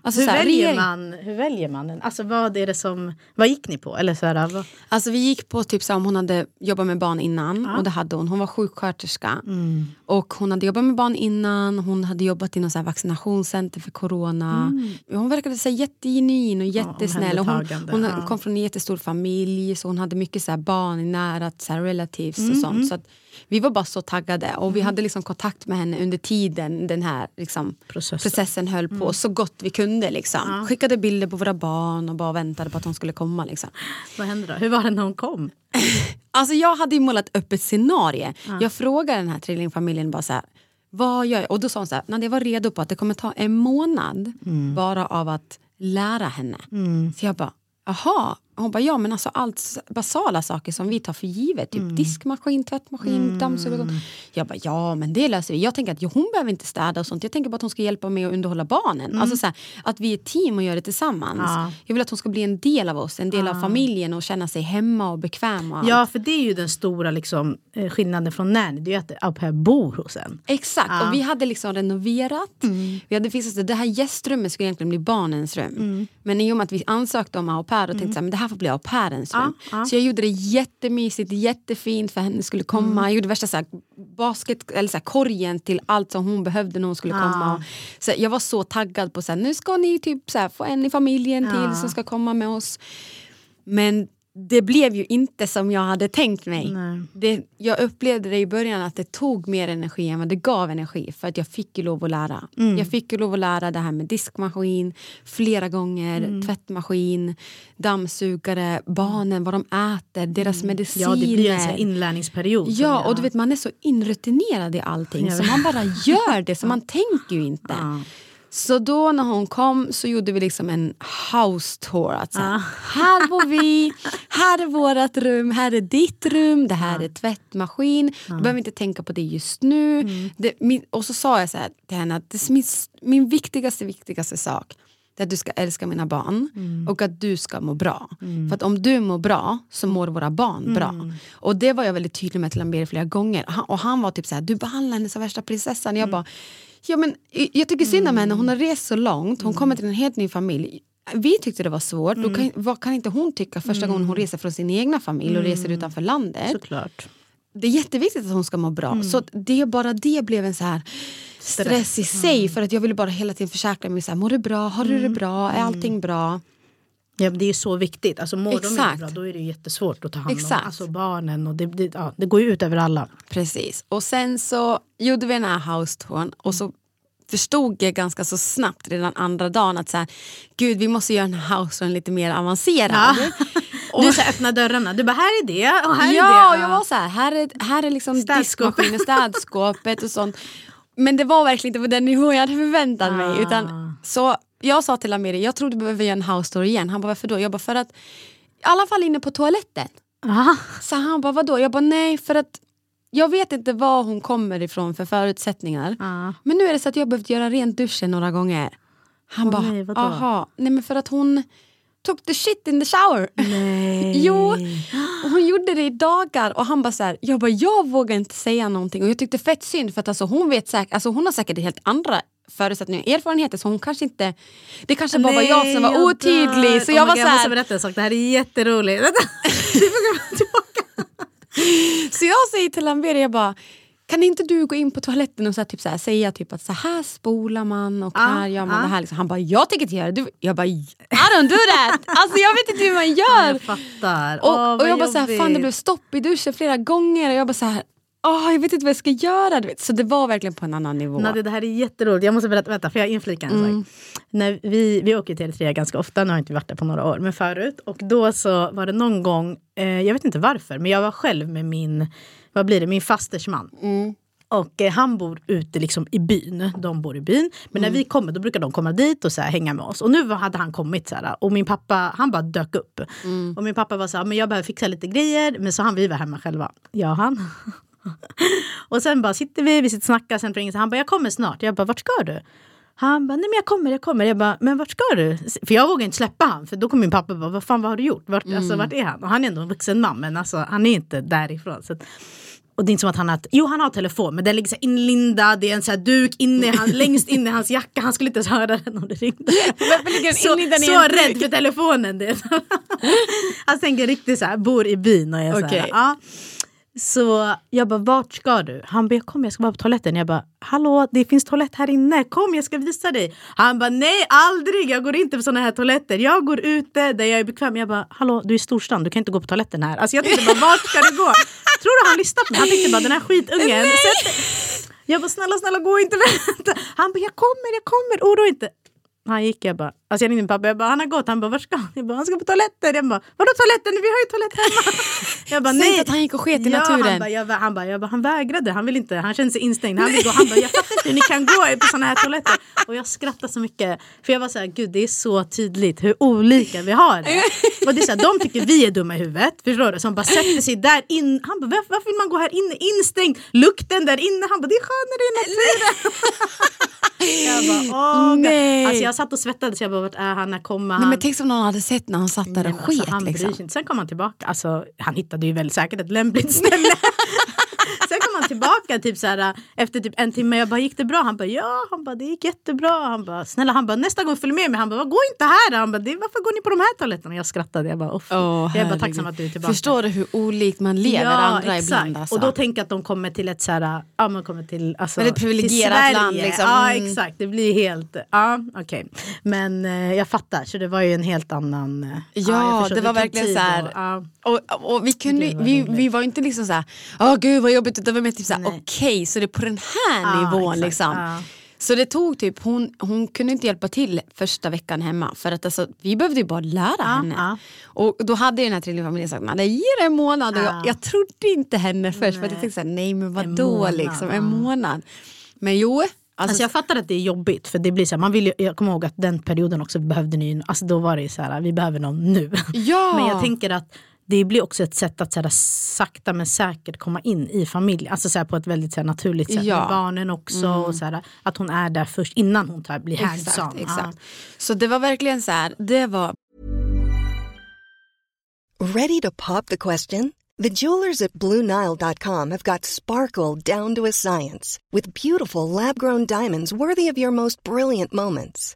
Alltså, hur, här, väljer man, hur väljer man den? Alltså vad är det som... Vad gick ni på? Eller så här, vad, Alltså vi gick på typ så här, om hon hade jobbat med barn innan och det hade hon. Hon var sjuksköterska. Mm. Och hon hade jobbat med barn innan. Hon hade jobbat i någon så här vaccinationscenter för corona. Hon verkade så här jättegenuin och jättesnäll. Och hon, hon ja. kom från en jättestor familj så hon hade mycket så här barn i nära så relatives Mm, och sånt. Så att vi var bara så taggade och vi hade liksom kontakt med henne under tiden den här liksom, Processen. processen höll på så gott vi kunde. Liksom. Skickade bilder på våra barn och bara väntade på att hon skulle komma. Liksom. vad hände då? Hur var det när hon kom? [LAUGHS] Alltså jag hade ju målat upp ett scenario. Jag frågade den här trillingfamiljen bara så här, vad gör jag? Och då sa hon så här, när jag var redo på att det kommer ta en månad bara av att lära henne. Så jag bara, aha. Hon bara, ja men alltså allt basala saker som vi tar för givet. Typ diskmaskin, tvättmaskin, dammsugare och sånt. Jag bara, ja men det löser vi. Jag tänker att jo, hon behöver inte städa och sånt. Jag tänker bara att hon ska hjälpa mig att underhålla barnen. Alltså så här, att vi är ett team och gör det tillsammans. Ja. Jag vill att hon ska bli en del av oss, en del av familjen och känna sig hemma och bekväm. Och. Ja, för det är ju den stora liksom, eh, skillnaden från nanny. Det är ju att au pair bor hos en. Exakt, Ja. och vi hade liksom renoverat. Vi hade fixat det. det här gästrummet skulle egentligen bli barnens rum. Men i och med att vi ansökte om au pair och tänkte så här, men det här får bli au pairens rum. ja. Så jag gjorde det jättemysigt, jättefint för henne skulle komma. Jag gjorde värsta så här, basket, eller så här, korgen till allt som hon behövde när hon skulle komma. Så jag var så taggad på att nu ska ni typ så här, få en i familjen till som ska komma med oss. Men det blev ju inte som jag hade tänkt mig. Det, jag upplevde det i början att det tog mer energi än vad det gav energi för att jag fick ju lov att lära. Mm. Jag fick ju lov att lära det här med diskmaskin flera gånger, Mm. tvättmaskin, dammsugare, barnen, vad de äter, deras mediciner. Mm. Ja, det blir en sån inlärningsperiod. Ja, och du vet man är så inrutinerad i allting så man bara [LAUGHS] gör det så man tänker ju inte. Ja. Så då när hon kom så gjorde vi liksom en house tour. Att så här, Ah. Här bor vi, här är vårt rum, här är ditt rum, det här är tvättmaskin. Du behöver inte tänka på det just nu. Det, min, och så sa jag så här till henne att det är min, min viktigaste, viktigaste sak det är att du ska älska mina barn och att du ska må bra. För att om du mår bra så mår våra barn bra. Och det var jag väldigt tydlig med till Lambert flera gånger. Han, och han var typ så här, du behandlar henne som värsta prinsessan. Jag bara, ja men jag tycker synd om henne, hon har rest så långt, hon kommer till en helt ny familj. Vi tyckte det var svårt, då kan, vad kan inte hon tycka första gången hon reser från sin egna familj och reser utanför landet? Såklart. det är jätteviktigt att hon ska må bra. Så det, bara det blev en så här stress, i sig. För att jag ville bara hela tiden försäkra mig. Så här, Mår du bra? Har du det bra? Är allting bra? Ja, det är ju så viktigt. Alltså, mår de Exakt. bra då är det jättesvårt att ta hand om Exakt. alltså, barnen. Och det, det, ja, det går ju ut över alla. Precis. Och sen så gjorde vi den här house och så förstod jag ganska så snabbt redan andra dagen att så här, gud vi måste göra den här house lite mer avancerad. [LAUGHS] Du så här, öppna dörrarna. Du bara här är det och här ja, är och det. jag var så här, här är, här är liksom diskmaskinen, städskåpet och sånt. Men det var verkligen inte på den nivå jag hade förväntat mig. Ah. Utan, så jag sa till Amiri, jag tror du behöver göra en house tour igen. Han bara, varför då? Jag bara, för att, i alla fall inne på toaletten. Aha. Så han bara, vadå? Jag bara, nej för att jag vet inte var hon kommer ifrån för förutsättningar. Ja. Men nu är det så att jag behövt göra rent duschen några gånger. Han Åh, bara, nej, vadå? aha. Nej men för att hon took the shit in the shower. Nej. [LAUGHS] Jo, och hon gjorde det i dagar och han bara så här, jag bara jag vågar inte säga någonting och jag tyckte fett synd för att alltså hon vet säkert, alltså hon har säkert helt andra förutsättningar, erfarenheter så hon kanske inte, det kanske bara var jag som var otydlig så Oh jag my var God, så Jag måste här, berätta en sak, det här är jätteroligt. [LAUGHS] Så jag säger till Lambert, jag bara kan inte du gå in på toaletten och så här, typ så här, säga typ att så här spolar man och Ja, här gör man ja. det här. Liksom. Han bara, jag tänker inte göra det. Du- Jag bara, I don't do that! Alltså jag vet inte hur man gör. Jag fattar. Och, Åh, och jag bara så här, fan det blev stopp i duschen flera gånger och jag bara så här, åh, jag vet inte vad jag ska göra. Du vet. Så det var verkligen på en annan nivå. Nadja, det här är jätteroligt. Jag måste berätta, vänta, för jag inflika en Mm. sak. När vi, vi åker till Eritrea ganska ofta, nu har jag inte varit där på några år, men förut. Och då så var det någon gång, eh, jag vet inte varför, men jag var själv med min, vad blir det, min fasters man. Mm. Och eh, han bor ute liksom i byn, de bor i byn. Men Mm. när vi kommer då brukar de komma dit och så här, hänga med oss. Och nu hade han kommit så här, och min pappa han bara dök upp. Mm. Och min pappa var så här, men jag behöver fixa lite grejer. Men så han, vi var hemma själva. Och han. [LAUGHS] och sen bara sitter vi, vi sitter och snackar, sen ringer han bara jag kommer snart. Jag bara vart ska du? Han bara nej men jag kommer, jag kommer. Jag bara men vart ska du? För jag vågar inte släppa han för då kommer min pappa bara vad fan vad har du gjort? Vart, alltså, vart är han? Och han är ändå en vuxen man men alltså, han är inte därifrån. Så att, och det är inte som att han har, jo han har telefon men den ligger så inlindad, det är en så här duk inne, i hans, längst in i hans jacka, han skulle inte ens höra den om det ringde. [LAUGHS] Varför ligger den Så, så rädd för telefonen. Det. Han [LAUGHS] tänker riktigt så här, bor i byn och är så Okej. här, ja. Så jag bara, vart ska du? Han bara, kommer jag ska bara på toaletten. Jag bara, hallå det finns toalett här inne, kom jag ska visa dig. Han bara, nej aldrig, jag går inte på såna här toaletter. Jag går ute där jag är bekväm. Jag bara, hallå du är i storstan, du kan inte gå på toaletten här. Alltså jag tänkte bara, vart ska du gå? Tror du han lyssnade på mig? Han tänkte bara, den här skitungen. Jag bara, snälla snälla gå inte, vänta. Han bara, jag kommer, jag kommer, oroa inte. Han gick, jag bara, alltså jag ringde min pappa, jag bara, han har gått, han bara, vart ska han? Jag bara, han ska på toaletten. Jag bara, vadå toaletten? Vi har ju toalett hemma. [LAUGHS] Jag bara, Säg nej. inte att han gick och sket i Ja, naturen. Han bara, jag, han, bara, jag bara, han vägrade, han vill inte, han kände sig instängd. Han, vill gå. han bara, jag fattar inte hur ni kan gå på såna här toaletter. Och jag skrattade så mycket. För jag var så här, gud det är så tydligt hur olika vi har det. Och det är så här, de tycker vi är dumma i huvudet, förstår du? Som bara sätter sig där in. Han bara, varför, varför vill man gå här inne instängd? Lukten där inne. Han bara, det är skönare i naturen. [LAUGHS] Jag bara, åh. Nej. Alltså jag satt och svettades, jag bara, vart är han, när kommer han? Nej, men tänk om någon hade sett när han satt där och alltså, sket. han bryr liksom. sig inte. Sen kom han tillbaka. Alltså, han hittade ju väldigt säkert ett lämpligt ställe. [LAUGHS] Sen han tillbaka typ så här, efter typ en timme. Jag bara, gick det bra? Han bara, ja. Han bara, det gick jättebra. Han bara, snälla, han bara, nästa gång följ med mig. Han bara, gå inte här. Han bara, varför går ni på de här toaletterna? Jag skrattade. Jag bara, oh, jag är bara tacksam att du är tillbaka. Förstår du hur olikt man lever ja, andra exakt. ibland? Alltså. Och då tänker jag att de kommer till ett så här, ja man kommer till, alltså, Väldigt privilegierat till land, liksom. Ja Mm. exakt, det blir helt, ja okej. Men eh, jag fattar, så det var ju en helt annan... eh, Ja, förstår, det var verkligen så här- och- ja. Och, och vi, kunde, vi, vi var inte liksom såhär, åh gud vad jobbigt, utan vi mer typ såhär, Nej. okej så det är på den här Ja, nivån exakt, liksom. ja. Så det tog typ, hon, hon kunde inte hjälpa till första veckan hemma för att alltså, vi behövde ju bara lära henne. ja. Och då hade den här tvillingfamiljen sagt, man ger en månad och Ja. jag, jag trodde inte henne först för att jag tänkte såhär, nej men vadå månad, liksom, en månad. Men jo, alltså, Alltså jag fattar att det är jobbigt för det blir så här, man vill ju, jag kommer ihåg att den perioden också behövde ni, alltså då var det ju så här, vi behöver någon nu. Ja. [LAUGHS] Men jag tänker att det blir också ett sätt att så här, sakta men säkert komma in i familjen. Alltså så här, på ett väldigt så här, naturligt sätt Ja. med barnen också. Och så här, att hon är där först innan hon tar, blir hands Exakt, on. exakt. Så det var verkligen så här, det var Ready to pop the question? The jewelers at BlueNile.com have got sparkle down to a science with beautiful lab grown diamonds worthy of your most brilliant moments.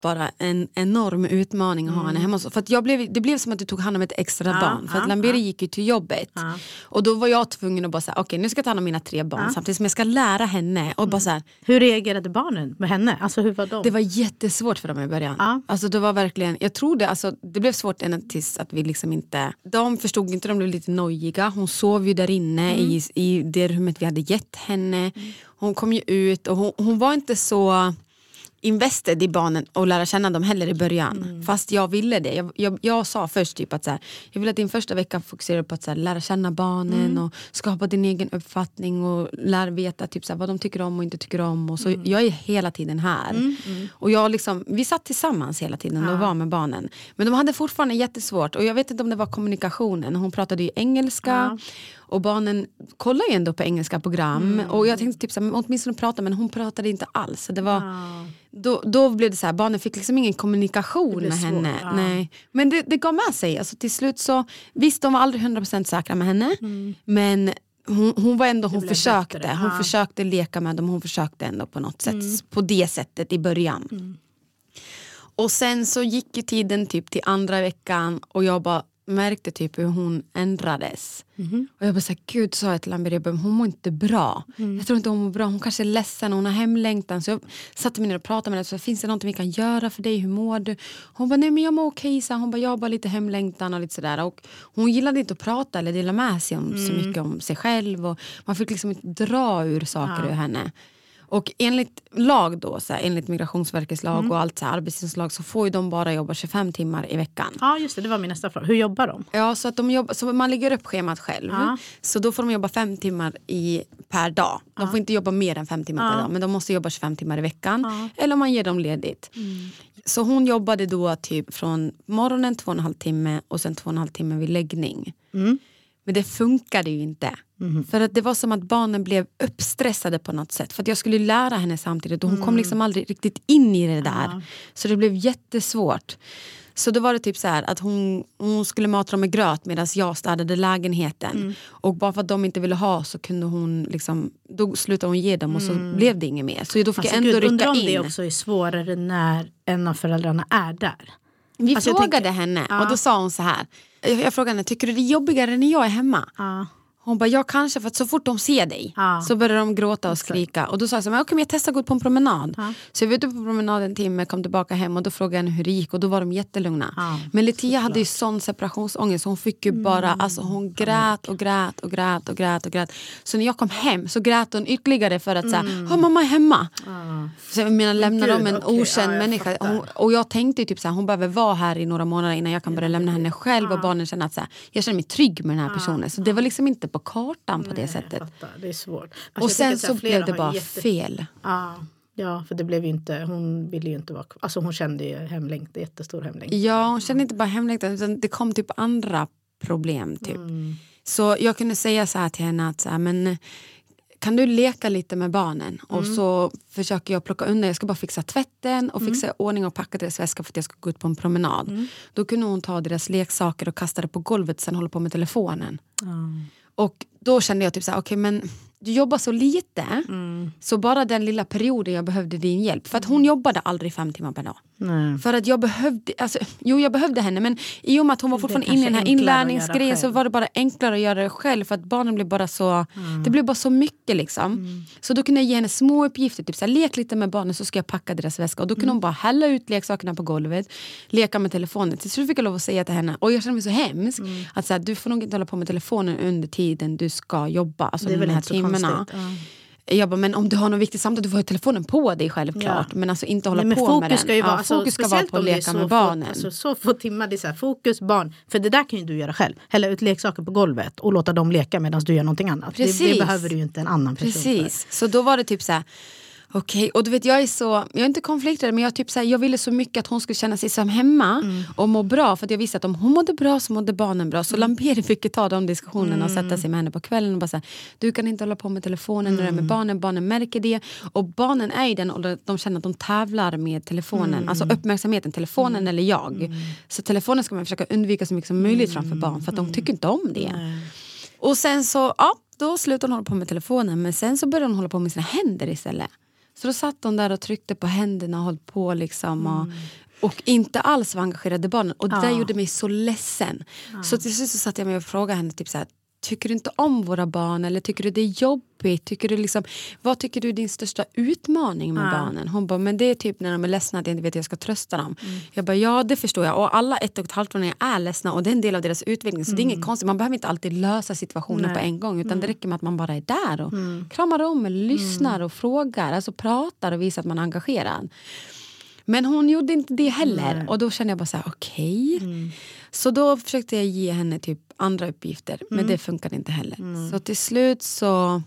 Bara en enorm utmaning att ha henne hemma. hos oss. För att jag blev, det blev som att du tog hand om ett extra Ja, barn. För att ja, Lamberi ja. gick ju till jobbet. Och då var jag tvungen att bara säga, okej nu ska jag ta hand om mina tre barn samtidigt som jag ska lära henne. Och bara så här, Hur reagerade barnen med henne? Alltså hur var de? det var jättesvårt för dem i början. Ja. Alltså det var verkligen, jag tror det, alltså, det blev svårt ända tills att vi liksom inte, de förstod inte, de blev lite nojiga. Hon sov ju där inne Mm. i, i det rummet vi hade gett henne. Hon kom ju ut och hon, hon var inte så invested i barnen och lära känna dem heller i början. Mm. Fast jag ville det. Jag, jag, jag sa först typ att så här, jag vill att din första vecka fokuserar på att så här, lära känna barnen Mm. och skapa din egen uppfattning och lära veta typ, så här, vad de tycker om och inte tycker om. Och så Mm. Jag är hela tiden här. Och jag liksom, vi satt tillsammans hela tiden och var med barnen. Men de hade fortfarande jättesvårt och jag vet inte om det var kommunikationen. Hon pratade ju engelska. Och barnen kollar ju ändå på engelska program. Mm. Och jag tänkte typ så här, åtminstone prata men hon pratade inte alls. Det var, då, då blev det så här, barnen fick liksom ingen kommunikation med henne. ja. Nej. Men det, det gav med sig. Alltså, till slut så, visst de var aldrig 100% säkra med henne. Men hon, hon var ändå, hon Mm. försökte. bättre, Hon ja. försökte leka med dem, hon försökte ändå på något sätt. Mm. På det sättet i början. Och sen så gick ju tiden typ till andra veckan och jag bara märkte typ hur hon ändrades. Mhm. Och jag bara såhär, gud sa jag till Lambert, hon mår inte bra. Mm. Jag tror inte hon mår bra, hon kanske är ledsen, hon har hemlängtan. Så jag satte mig ner och pratade med henne, så finns det någonting vi kan göra för dig, hur mår du? Hon bara, nej men jag mår okej, så hon bara, jag har bara lite hemlängtan och lite sådär. Och hon gillade inte att prata eller dela med sig om, så Mm. mycket om sig själv. Och man fick liksom inte dra ur saker ur henne. Och enligt lag då, så här, enligt Migrationsverkets lag Mm. och allt så här, arbetstidslag så får de bara jobba 25 timmar i veckan. Ja just det, det var min nästa fråga. Hur jobbar de? Ja, så, att de jobbar, så man lägger upp schemat själv. Ja. Så då får de jobba fem timmar i, per dag. De får inte jobba mer än fem timmar per dag men de måste jobba 25 timmar i veckan. Eller om man ger dem ledigt. Så hon jobbade då typ från morgonen två och en halv timme och sen två och en halv timme vid läggning. Men det funkade ju inte. För att det var som att barnen blev uppstressade på något sätt. För att jag skulle lära henne samtidigt och hon kom liksom aldrig riktigt in i det där. Så det blev jättesvårt. Så då var det typ så här att hon, hon skulle mata dem med gröt medan jag städade lägenheten. Och bara för att de inte ville ha så kunde hon liksom, då slutade hon ge dem och så blev det inget mer. Så då fick Alltså, jag ändå gud, rycka om in. det också är svårare när en av föräldrarna är där. Vi Alltså, frågade tänker- henne Ja. och då sa hon så här. Jag, frågade henne, tycker du det är jobbigare när jag är hemma? Ja. Hon bara, ja kanske för att så fort de ser dig Ja. så börjar de gråta och skrika. Och då sa jag så här, men okej men jag testar att gå ut på en promenad. Ja. Så jag var ute på promenad en timme, kom tillbaka hem och då frågade jag henne hur det gick och då var de jättelugna. Ja, men Letia hade ju sån separationsångest så hon fick ju bara, Mm. alltså hon grät och grät och grät och grät och grät. Så när jag kom hem så grät hon ytterligare för att säga, Mm. mm. mamma är hemma. Så jag menar lämna dem en okej, okänd jag människa. Hon, och jag tänkte ju typ så här, hon behöver vara här i några månader innan jag kan börja lämna henne själv och barnen känner att så här, jag känner mig trygg med den här personen. Så det var liksom inte på kartan på det Jag sättet. det är svårt. Alltså, Och sen så blev det bara jätte- fel. Ja, ja, för det blev ju inte, hon ville ju inte vara. Alltså hon kände ju hemlängtan, jättestor hemlängtan. Ja, hon kände inte bara hemlängtan utan det kom typ andra problem. Typ. Mm. Så jag kunde säga så här till henne att så här, men, kan du leka lite med barnen? Och Mm. så försöker jag plocka undan, jag ska bara fixa tvätten och Mm. fixa i ordning och packa deras väska för att jag ska gå ut på en promenad. Då kunde hon ta deras leksaker och kasta det på golvet sen hålla på med telefonen. Och då kände jag typ så här, okej men du jobbar så lite Mm. så bara den lilla perioden jag behövde din hjälp. För att hon jobbade aldrig fem timmar per dag. Nej. För att jag behövde, alltså, jo jag behövde henne men i och med att hon var fortfarande inne i den här inlärningsgrejen så var det bara enklare att göra det själv för att barnen blev bara så, det blev bara så mycket liksom. Så då kunde jag ge henne små uppgifter, typ så här, lek lite med barnen så ska jag packa deras väska och då kunde hon bara hälla ut leksakerna på golvet, leka med telefonen. Till slut fick jag lov att säga till henne, och jag kände mig så hemsk, att så här, du får nog inte hålla på med telefonen under tiden du ska jobba, alltså Det är väl här inte så. Konstigt. Ja. Jag bara, men om du har något viktigt samtal, du får ha telefonen på dig självklart. Ja. Men alltså inte hålla Nej, på fokus med den. ska ju vara, ja, alltså, fokus ska vara på att det leka med få- barnen. Alltså, så få timmar, det är så här, fokus barn. För det där kan ju du göra själv. Hälla ut leksaker på golvet och låta dem leka medan du gör någonting annat. Det, det Precis. behöver du ju inte en annan person för. Precis, så då var det typ så här. Okej, och du vet jag är så, jag är inte konflikträdd men jag, typ så här, jag ville så mycket att hon skulle känna sig som hemma Mm. och må bra för att jag visste att om hon mådde bra så mådde barnen bra. Mm. Så Lamberi fick ta de diskussionerna och sätta sig med henne på kvällen och bara säga du kan inte hålla på med telefonen när du är Mm. med barnen, barnen märker det. Och barnen är i den åldern de känner att de tävlar med telefonen, Mm. alltså uppmärksamheten, telefonen eller jag. Så telefonen ska man försöka undvika så mycket som möjligt framför Mm. barn för att de tycker inte om det. Och sen så, ja, då slutade hon hålla på med telefonen men sen så började hon hålla på med sina händer istället. Så då satt hon där och tryckte på händerna och höll på liksom och, och inte alls var engagerad i barnen. Och det där Ja. gjorde mig så ledsen. Så till slut så satt jag mig och frågade henne typ så här, Tycker du inte om våra barn eller tycker du det är jobbigt? Tycker du liksom, vad tycker du är din största utmaning med barnen? Hon bara, men det är typ när de är ledsna att jag inte vet hur jag ska trösta dem. Jag bara, ja det förstår jag. Och alla ett och ett halvt åringar är ledsna och det är en del av deras utveckling. Så det är inget konstigt, man behöver inte alltid lösa situationen på en gång. Utan det räcker med att man bara är där och kramar om, eller lyssnar och frågar. Alltså pratar och visar att man är engagerad. Men hon gjorde inte det heller. Och då kände jag bara så här, okej. Så då försökte jag ge henne typ andra uppgifter. Men det funkade inte heller. Så till slut så...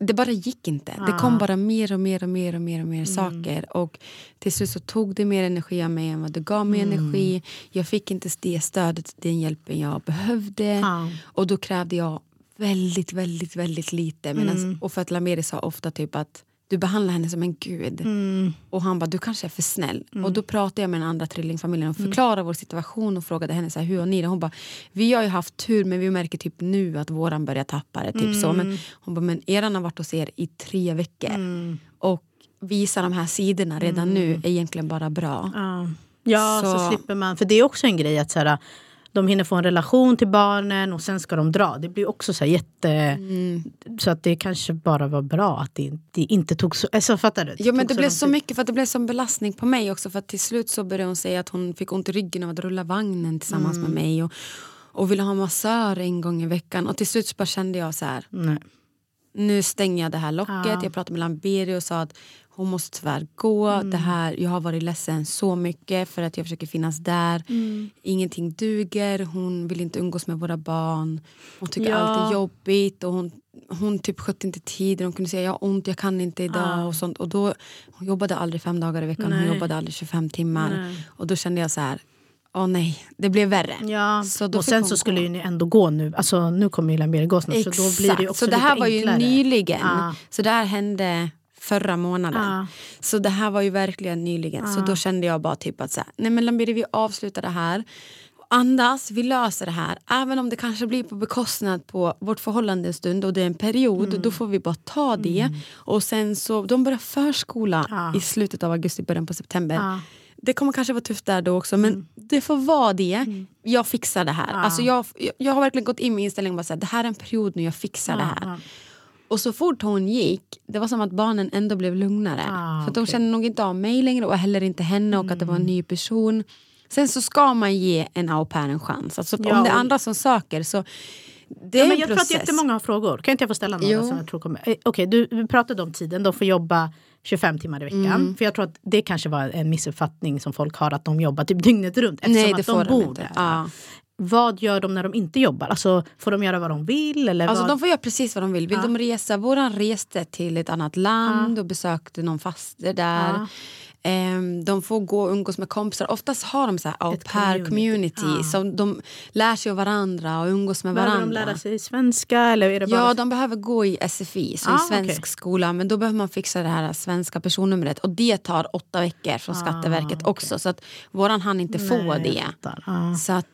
Det bara gick inte. Det kom bara mer och mer och mer och mer och mer saker. Och till slut så tog det mer energi av mig än vad det gav mig energi. Jag fick inte det stödet, den hjälpen jag behövde. Ja. Och då krävde jag väldigt, väldigt, väldigt lite. Medans, Och för att Lameri sa ofta typ att du behandlar henne som en gud. Och han bara, du kanske är för snäll. Och då pratade jag med den andra trillingfamiljen och förklarade vår situation och frågade henne så här, hur har ni det? Hon bara, vi har ju haft tur men vi märker typ nu att våran börjar tappa det. Typ så. Men, hon bara, men eran har varit hos er i tre veckor. Och visa de här sidorna redan nu är egentligen bara bra. Ja, ja så... Så- slipper man. För det är också en grej att så här, de hinner få en relation till barnen och sen ska de dra. Det blir också så jätte... Mm. Så att det kanske bara var bra att det, det inte tog så... Alltså, fattar du? Ja men tog det blev så tid. mycket för att det blev som belastning på mig också för att till slut så började hon säga att hon fick ont i ryggen av att rulla vagnen tillsammans Mm. med mig och, och ville ha massör en gång i veckan och till slut så bara kände jag så här Nej. nu stänger jag det här locket. Ja. Jag pratade med Lamberi och sa att hon måste tyvärr gå. Mm. Det här, jag har varit ledsen så mycket för att jag försöker finnas där. Mm. Ingenting duger, hon vill inte umgås med våra barn. Hon tycker Ja. allt är jobbigt och hon, hon typ skötte inte tiden. Hon kunde säga jag har ont, jag kan inte idag. Ja. Och sånt. Och då, hon jobbade aldrig fem dagar i veckan, hon Nej. jobbade aldrig 25 timmar. Nej. Och då kände jag så här, åh nej, det blev värre. Ja, och sen hon så skulle gå. ju ni ändå gå nu. Alltså nu kommer ju Lamberi gå snart. Så då blir det också så det här var ju enklare. nyligen. Ja. Så det här hände förra månaden. Ja. Så det här var ju verkligen nyligen. Så då kände jag bara typ att så här, nej men Lambiri vi avslutar det här. Andas, vi löser det här. Även om det kanske blir på bekostnad på vårt förhållande en stund och det är en period, Mm. då får vi bara ta det. Och sen så, de börjar förskola Ja. i slutet av augusti, början på september. Ja. det kommer kanske vara tufft där då också men det får vara det. Jag fixar det här. Alltså jag, jag- har verkligen gått in med inställningen här, det här är en period nu jag fixar det här. Och så fort hon gick, det var som att barnen ändå blev lugnare. Ah, för att de okej. kände nog inte av mig längre och heller inte henne och att det var en ny person. Sen så ska man ge en au pair en chans. Alltså, Ja, om det är andra som söker så det är Ja, men en jag process. tror att jättemånga har frågor. Kan inte jag få ställa några som jag tror kommer? Eh, Okej, du, du pratade om tiden. De får jobba 25 timmar i veckan. Mm. För jag tror att det kanske var en missuppfattning som folk har att de jobbar typ dygnet runt. Eftersom Nej, att de bor där. Ja. Vad gör de när de inte jobbar? Alltså, får de göra vad de vill? Eller Alltså vad? de får göra precis vad de vill. Vill de resa, våran reste till ett annat land och besökte någon faster där. Ehm, de får gå och umgås med kompisar. Oftast har de så här au pair community. community. Ja. De lär sig av varandra och umgås med Behöver de varandra. lära sig svenska? Eller är det bara... Ja, de behöver gå i SFI, så Ah, i svensk okej. skola. Men då behöver man fixa det här svenska personnumret. Och det tar åtta veckor från Skatteverket också. Så att våran hann inte få Ah, Nej, jag det. Ja. Så att,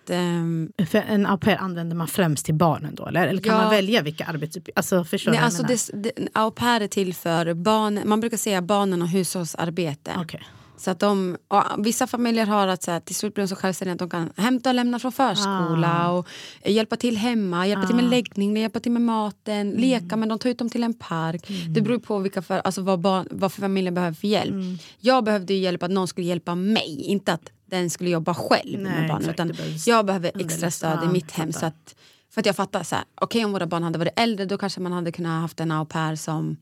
För en au pair använder man främst till barnen då? Eller, eller kan Ja. man välja vilka arbetsuppgifter? Alltså, förstår nej, alltså det, det, au pair är till för barn, man brukar säga barnen och hushållsarbete. Okej. Så att de, vissa familjer har att så här, till slut blir de så självständiga att de kan hämta och lämna från förskola Ah. och eh, hjälpa till hemma, hjälpa till med läggning, hjälpa till med maten, Mm. leka men de tar ut dem till en park. Det beror på vilka för, alltså vad, barn, vad för familjen behöver för hjälp. Mm. Jag behövde ju hjälp att någon skulle hjälpa mig, inte att den skulle jobba själv Nej, med barnen. exakt. Utan jag behöver extra stöd i Ja, mitt hem. Så att, för att jag fattar okej om våra barn hade varit äldre då kanske man hade kunnat haft en au pair som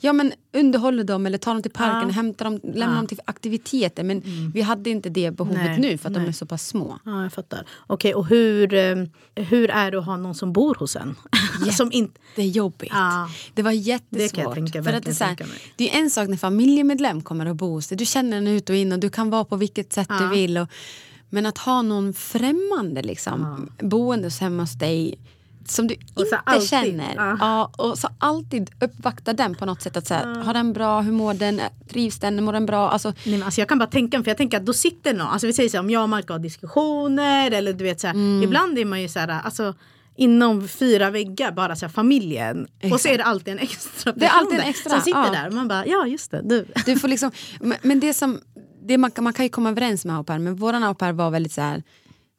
ja, men underhåller dem eller tar dem till parken, Ja. Mm. hämtar dem, lämnar dem till aktiviteter. Men vi hade inte det behovet Nej, nu för att de nej. är så pass små. Ja, jag fattar. Okej, och hur, eh, hur är det att ha någon som bor hos en? [LAUGHS] som inte... Det är jobbigt. Ja. Det var Det jättesvårt. jag tänka- för att det, är här, det är en sak när familjemedlem kommer och bor hos dig. Du känner den ut och in och du kan vara på vilket sätt du vill. Och, men att ha någon främmande liksom, boendes hemma hos dig som du inte alltid, känner. ja. Ja, och så alltid uppvakta den på något sätt. Att så här, Har den bra? Hur mår den? Trivs den? Mår den bra? Alltså, Nej, men alltså jag kan bara tänka mig, för jag tänker att då sitter någon, alltså vi säger så här, om jag och Marco har diskussioner eller du vet så här, Mm. ibland är man ju så här, alltså inom fyra väggar bara så här, familjen och så är det alltid en extra person Det är alltid en extra, som sitter ja. där man bara, ja just det, du. Du får liksom, men det som, det man, kan- man kan ju komma överens med au pair, men våran au pair var väldigt så här.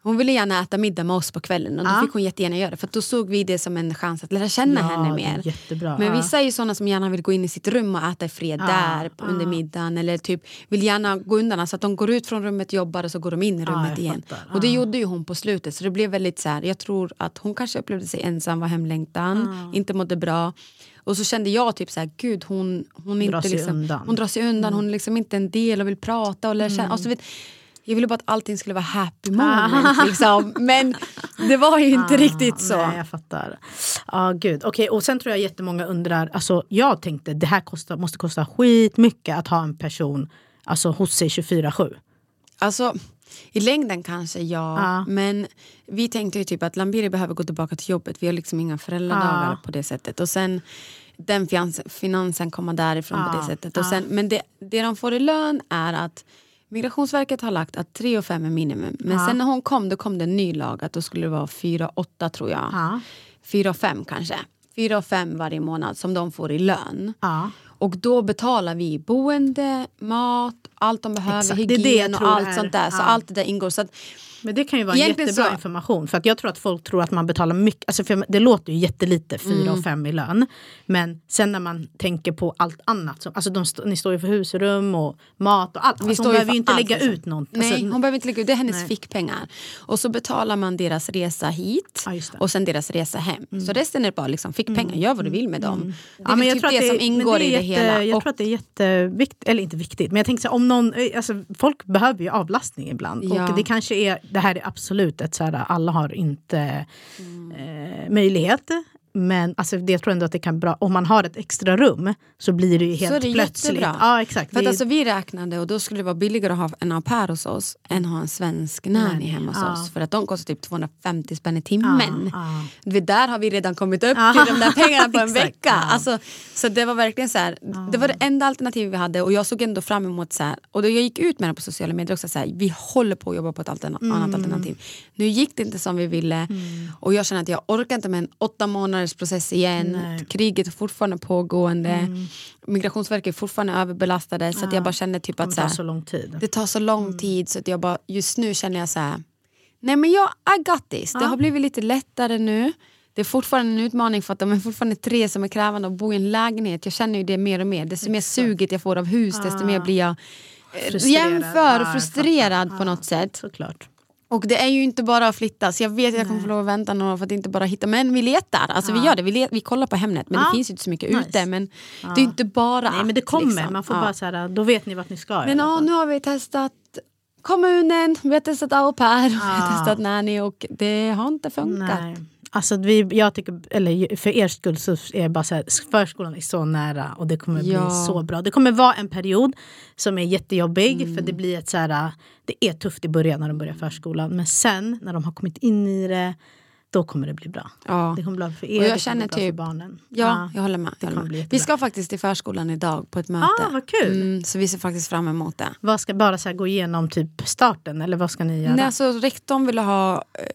Hon ville gärna äta middag med oss på kvällen och då Ja. fick hon jättegärna göra det för då såg vi det som en chans att lära känna Ja, henne mer. jättebra, Men vissa är ju sådana som gärna vill gå in i sitt rum och äta i fred Ja, där under middagen eller typ vill gärna gå undan, alltså att de går ut från rummet, jobbar och så går de in i rummet igen. Och det gjorde ju hon på slutet så det blev väldigt så här, jag tror att hon kanske upplevde sig ensam, var hemlängtan, inte mådde bra. Och så kände jag typ så här, gud hon, hon, är Drar inte sig liksom, undan. Mm. hon drar sig undan, hon är liksom inte en del och vill prata och lära känna. Och så vet, jag ville bara att allting skulle vara happy moment liksom. Men det var ju inte riktigt så. Ah, Nej, jag fattar. Ja, gud. Okej, och sen tror jag jättemånga undrar, alltså jag tänkte det här kostar, måste kosta skitmycket att ha en person alltså, hos sig 24-7. Alltså, i längden kanske ja, Ja. men vi tänkte ju typ att Lambiri behöver gå tillbaka till jobbet. Vi har liksom inga föräldradagar Ja. på det sättet. Och sen den finans, finansen kommer därifrån på Ja. det sättet. Och sen, men det, det de får i lön är att Migrationsverket har lagt att 3 och 5 är minimum. Men sen när hon kom då kom det en ny lag att då skulle det vara 4 och 8 tror jag. Ja. 4 och 5 kanske. 4 och 5 varje månad som de får i lön. Och då betalar vi boende, mat, allt de behöver, Exakt, hygien och allt sånt där. Så allt det där ingår. Så att, Men det kan ju vara Egentligen jättebra så- information. För att jag tror att folk tror att man betalar mycket. Alltså för det låter ju jättelite, 4 Mm. och 5 i lön. Men sen när man tänker på allt annat. Som, alltså de ni står ju för husrum och mat och allt. vi Alltså hon behöver för ju inte lägga liksom. ut något. Nej, Alltså, hon behöver inte lägga ut. Det är hennes Nej. fickpengar. Och så betalar man deras resa hit Ja, det. och sen deras resa hem. Så resten är bara liksom fickpengar. Gör vad du vill med dem. Det är Mm. Ja, väl jag typ tror det, att som men ingår är i det jätte- hela. Jag Och, tror att det är jätteviktigt, eller inte viktigt, men jag tänker så här, om någon, alltså, folk behöver ju avlastning ibland. Ja. Och det kanske är, det här är absolut ett så här, alla har inte eh, möjlighet. Men alltså, det, jag tror ändå att det kan bra, om man har ett extra rum så blir det ju helt så är det plötsligt. jättebra. Ja, exakt. För att Det alltså, vi räknade och då skulle det vara billigare att ha en au pair hos oss än att ha en svensk nanny hemma hos ja. oss. För att de kostar typ 250 spänn i timmen. ja. Vet, Där har vi redan kommit upp Ja, till de där pengarna på [LAUGHS] en vecka. ja. Alltså, så det var verkligen så här, det var det enda alternativet vi hade och jag såg ändå fram emot så här, och då jag gick ut med det på sociala medier också, så här, vi håller på att jobba på ett alterna- Mm. annat alternativ. Nu gick det inte som vi ville och jag känner att jag orkar inte med en åtta månader månaders process igen. Nej. Mm. Kriget är fortfarande pågående. Migrationsverket är fortfarande överbelastade. Så att jag bara känner typ Det att kommer så ta här, så lång tid. det tar så lång Mm. tid så att jag bara, just nu känner jag så här. Nej men jag, I got this. Det har blivit lite lättare nu. Det är fortfarande en utmaning för att de är fortfarande tre som är krävande att bo i en lägenhet. Jag känner ju det mer och mer. Desto mer suget jag får av hus desto mer blir jag eh, Frustrerad. jämför och jag frustrerad på Ja. något sätt. Såklart. Och det är ju inte bara att flytta, så jag vet att jag kommer få lov att vänta några år för att inte bara hitta, men vi letar. Alltså vi gör det, vi, let, vi kollar på Hemnet men Ja. det finns ju inte så mycket Nice. ute. Men det är inte bara Nej men det kommer, liksom. man får Ja. bara så här, då vet ni vart ni ska. Men ja, nu har vi testat kommunen, vi har testat au pair, vi har testat nanny och det har inte funkat. Nej. Alltså vi, jag tycker, eller för er skull så är det bara så här, förskolan är så nära och det kommer Ja. bli så bra. Det kommer vara en period som är jättejobbig Mm. för det blir ett så här, det är tufft i början när de börjar förskolan men sen när de har kommit in i det då kommer det bli bra. Ja. Det kommer bli bra för er, Och jag det känner bli bra typ- för barnen. Ja, jag håller med. Jag håller med. Vi ska faktiskt till förskolan idag på ett möte. Ah, vad kul. Mm, så vi ser faktiskt fram emot det. Vad ska bara så här, gå igenom typ starten eller vad ska ni göra? Nej, alltså, rektorn ville ha eh,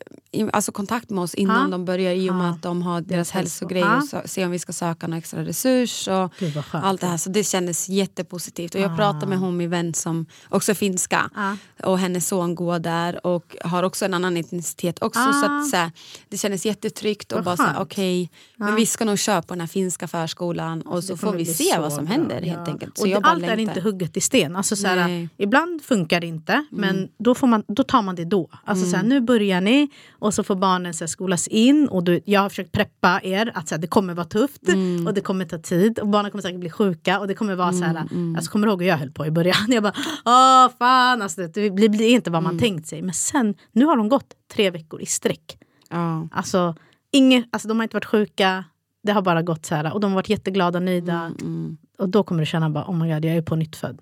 alltså, kontakt med oss innan Ja. de börjar i och med Ja. att de har deras hälso- hälsogrejer Ja. och så, se om vi ska söka någon extra resurs och Gud, allt det här. Så det kändes jättepositivt. Och jag pratade med hon min vän som också är finska Ja. och hennes son går där och har också en annan etnicitet också. Ah. Så att, så här, det kändes jättetryggt och bara så här, okej, men vi ska nog köra på den här finska förskolan och så Det får vi se så vad som bra. händer helt Ja. enkelt. Så och det, allt är längtar. inte hugget i sten. Alltså, såhär, Nej. Mm. ibland funkar det inte, men då, får man, då tar man det då. Alltså, såhär, nu börjar ni och så får barnen såhär, skolas in. Och du, jag har försökt preppa er att såhär, det kommer vara tufft Mm. och det kommer ta tid. Och barnen kommer säkert bli sjuka. Och det kommer vara såhär, mm. alltså, kommer du ihåg hur jag höll på i början? [LAUGHS] Jag bara, åh fan, alltså, det, blir blir inte vad Mm. man tänkt sig. Men sen, nu har de gått tre veckor i sträck. Ja. Alltså, inget, alltså, de har inte varit sjuka. Det har bara gått så här och de har varit jätteglada och nöjda. Mm, Och då kommer du känna bara, oh my god, jag är på nytt född.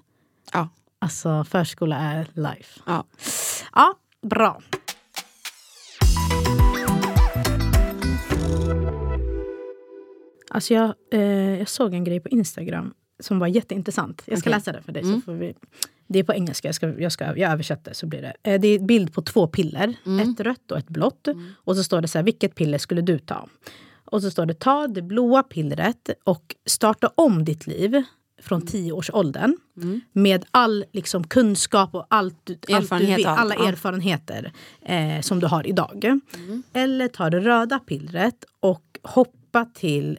Ja. Alltså förskola är life. Ja. Ja, bra. Alltså jag, eh, jag såg en grej på Instagram som var jätteintressant. Jag ska Okej. läsa det för dig. Så får vi, det är på engelska, jag, ska, jag, ska, jag översätter så blir det. Eh, det är en bild på två piller, ett rött och ett blått. Och så står det så här, vilket piller skulle du ta? Och så står det, ta det blåa pillret och starta om ditt liv från tioårsåldern med all liksom, kunskap och allt, allt vet, allt, alla ja. erfarenheter eh, som du har idag. Eller ta det röda pillret och hoppa till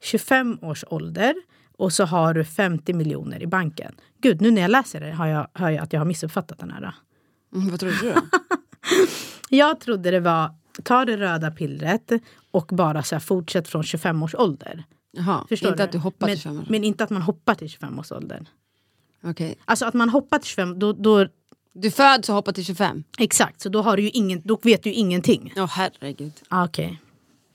25 års ålder och så har du 50 miljoner i banken. Gud, nu när jag läser det har jag, hör jag att jag har missuppfattat den här. Mm, vad trodde du? [LAUGHS] Jag trodde det var ta det röda pillret och bara så här, fortsätt från 25 års ålder. Jaha, Förstår inte du? att du hoppar men, till 25 år. Men inte att man hoppar till 25 års ålder. Okej. Alltså att man hoppar till 25, då, då, Du föds och hoppar till 25? exakt, så då, har du ju ingen, då vet du ju ingenting. Ja, herregud. Ah, Okej.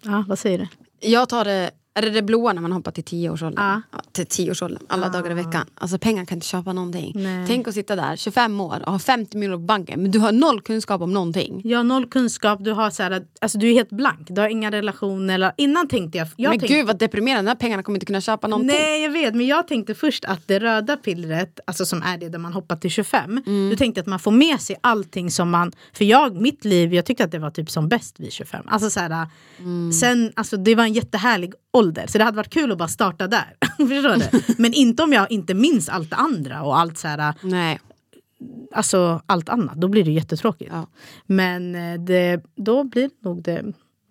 Ja, vad säger du? Jag tar det, är det det blåa när man hoppar till 10 års ålder? Ja. Till 10 års ålder, alla dagar i veckan. Alltså pengar kan inte köpa någonting. Nej. Tänk att sitta där, 25 år och ha 50 miljoner på banken men du har noll kunskap om någonting. Jag har noll kunskap, du, har så här, alltså, du är helt blank. Du har inga relationer. Eller, innan tänkte jag... jag men tänkte, gud vad deprimerande, de här pengarna kommer inte kunna köpa någonting. Nej jag vet, men jag tänkte först att det röda pillret, alltså som är det där man hoppar till 25, Mm. du tänkte att man får med sig allting som man, för jag, mitt liv, jag tyckte att det var typ som bäst vid 25. Alltså så här, Mm. sen, alltså det var en jättehärlig ålder, så det hade varit kul att bara starta där. [LAUGHS] Förstår du? Men inte om jag inte minns allt det andra och allt så här, Nej. alltså allt annat, då blir det jättetråkigt. Ja. Men eh, det, då blir nog det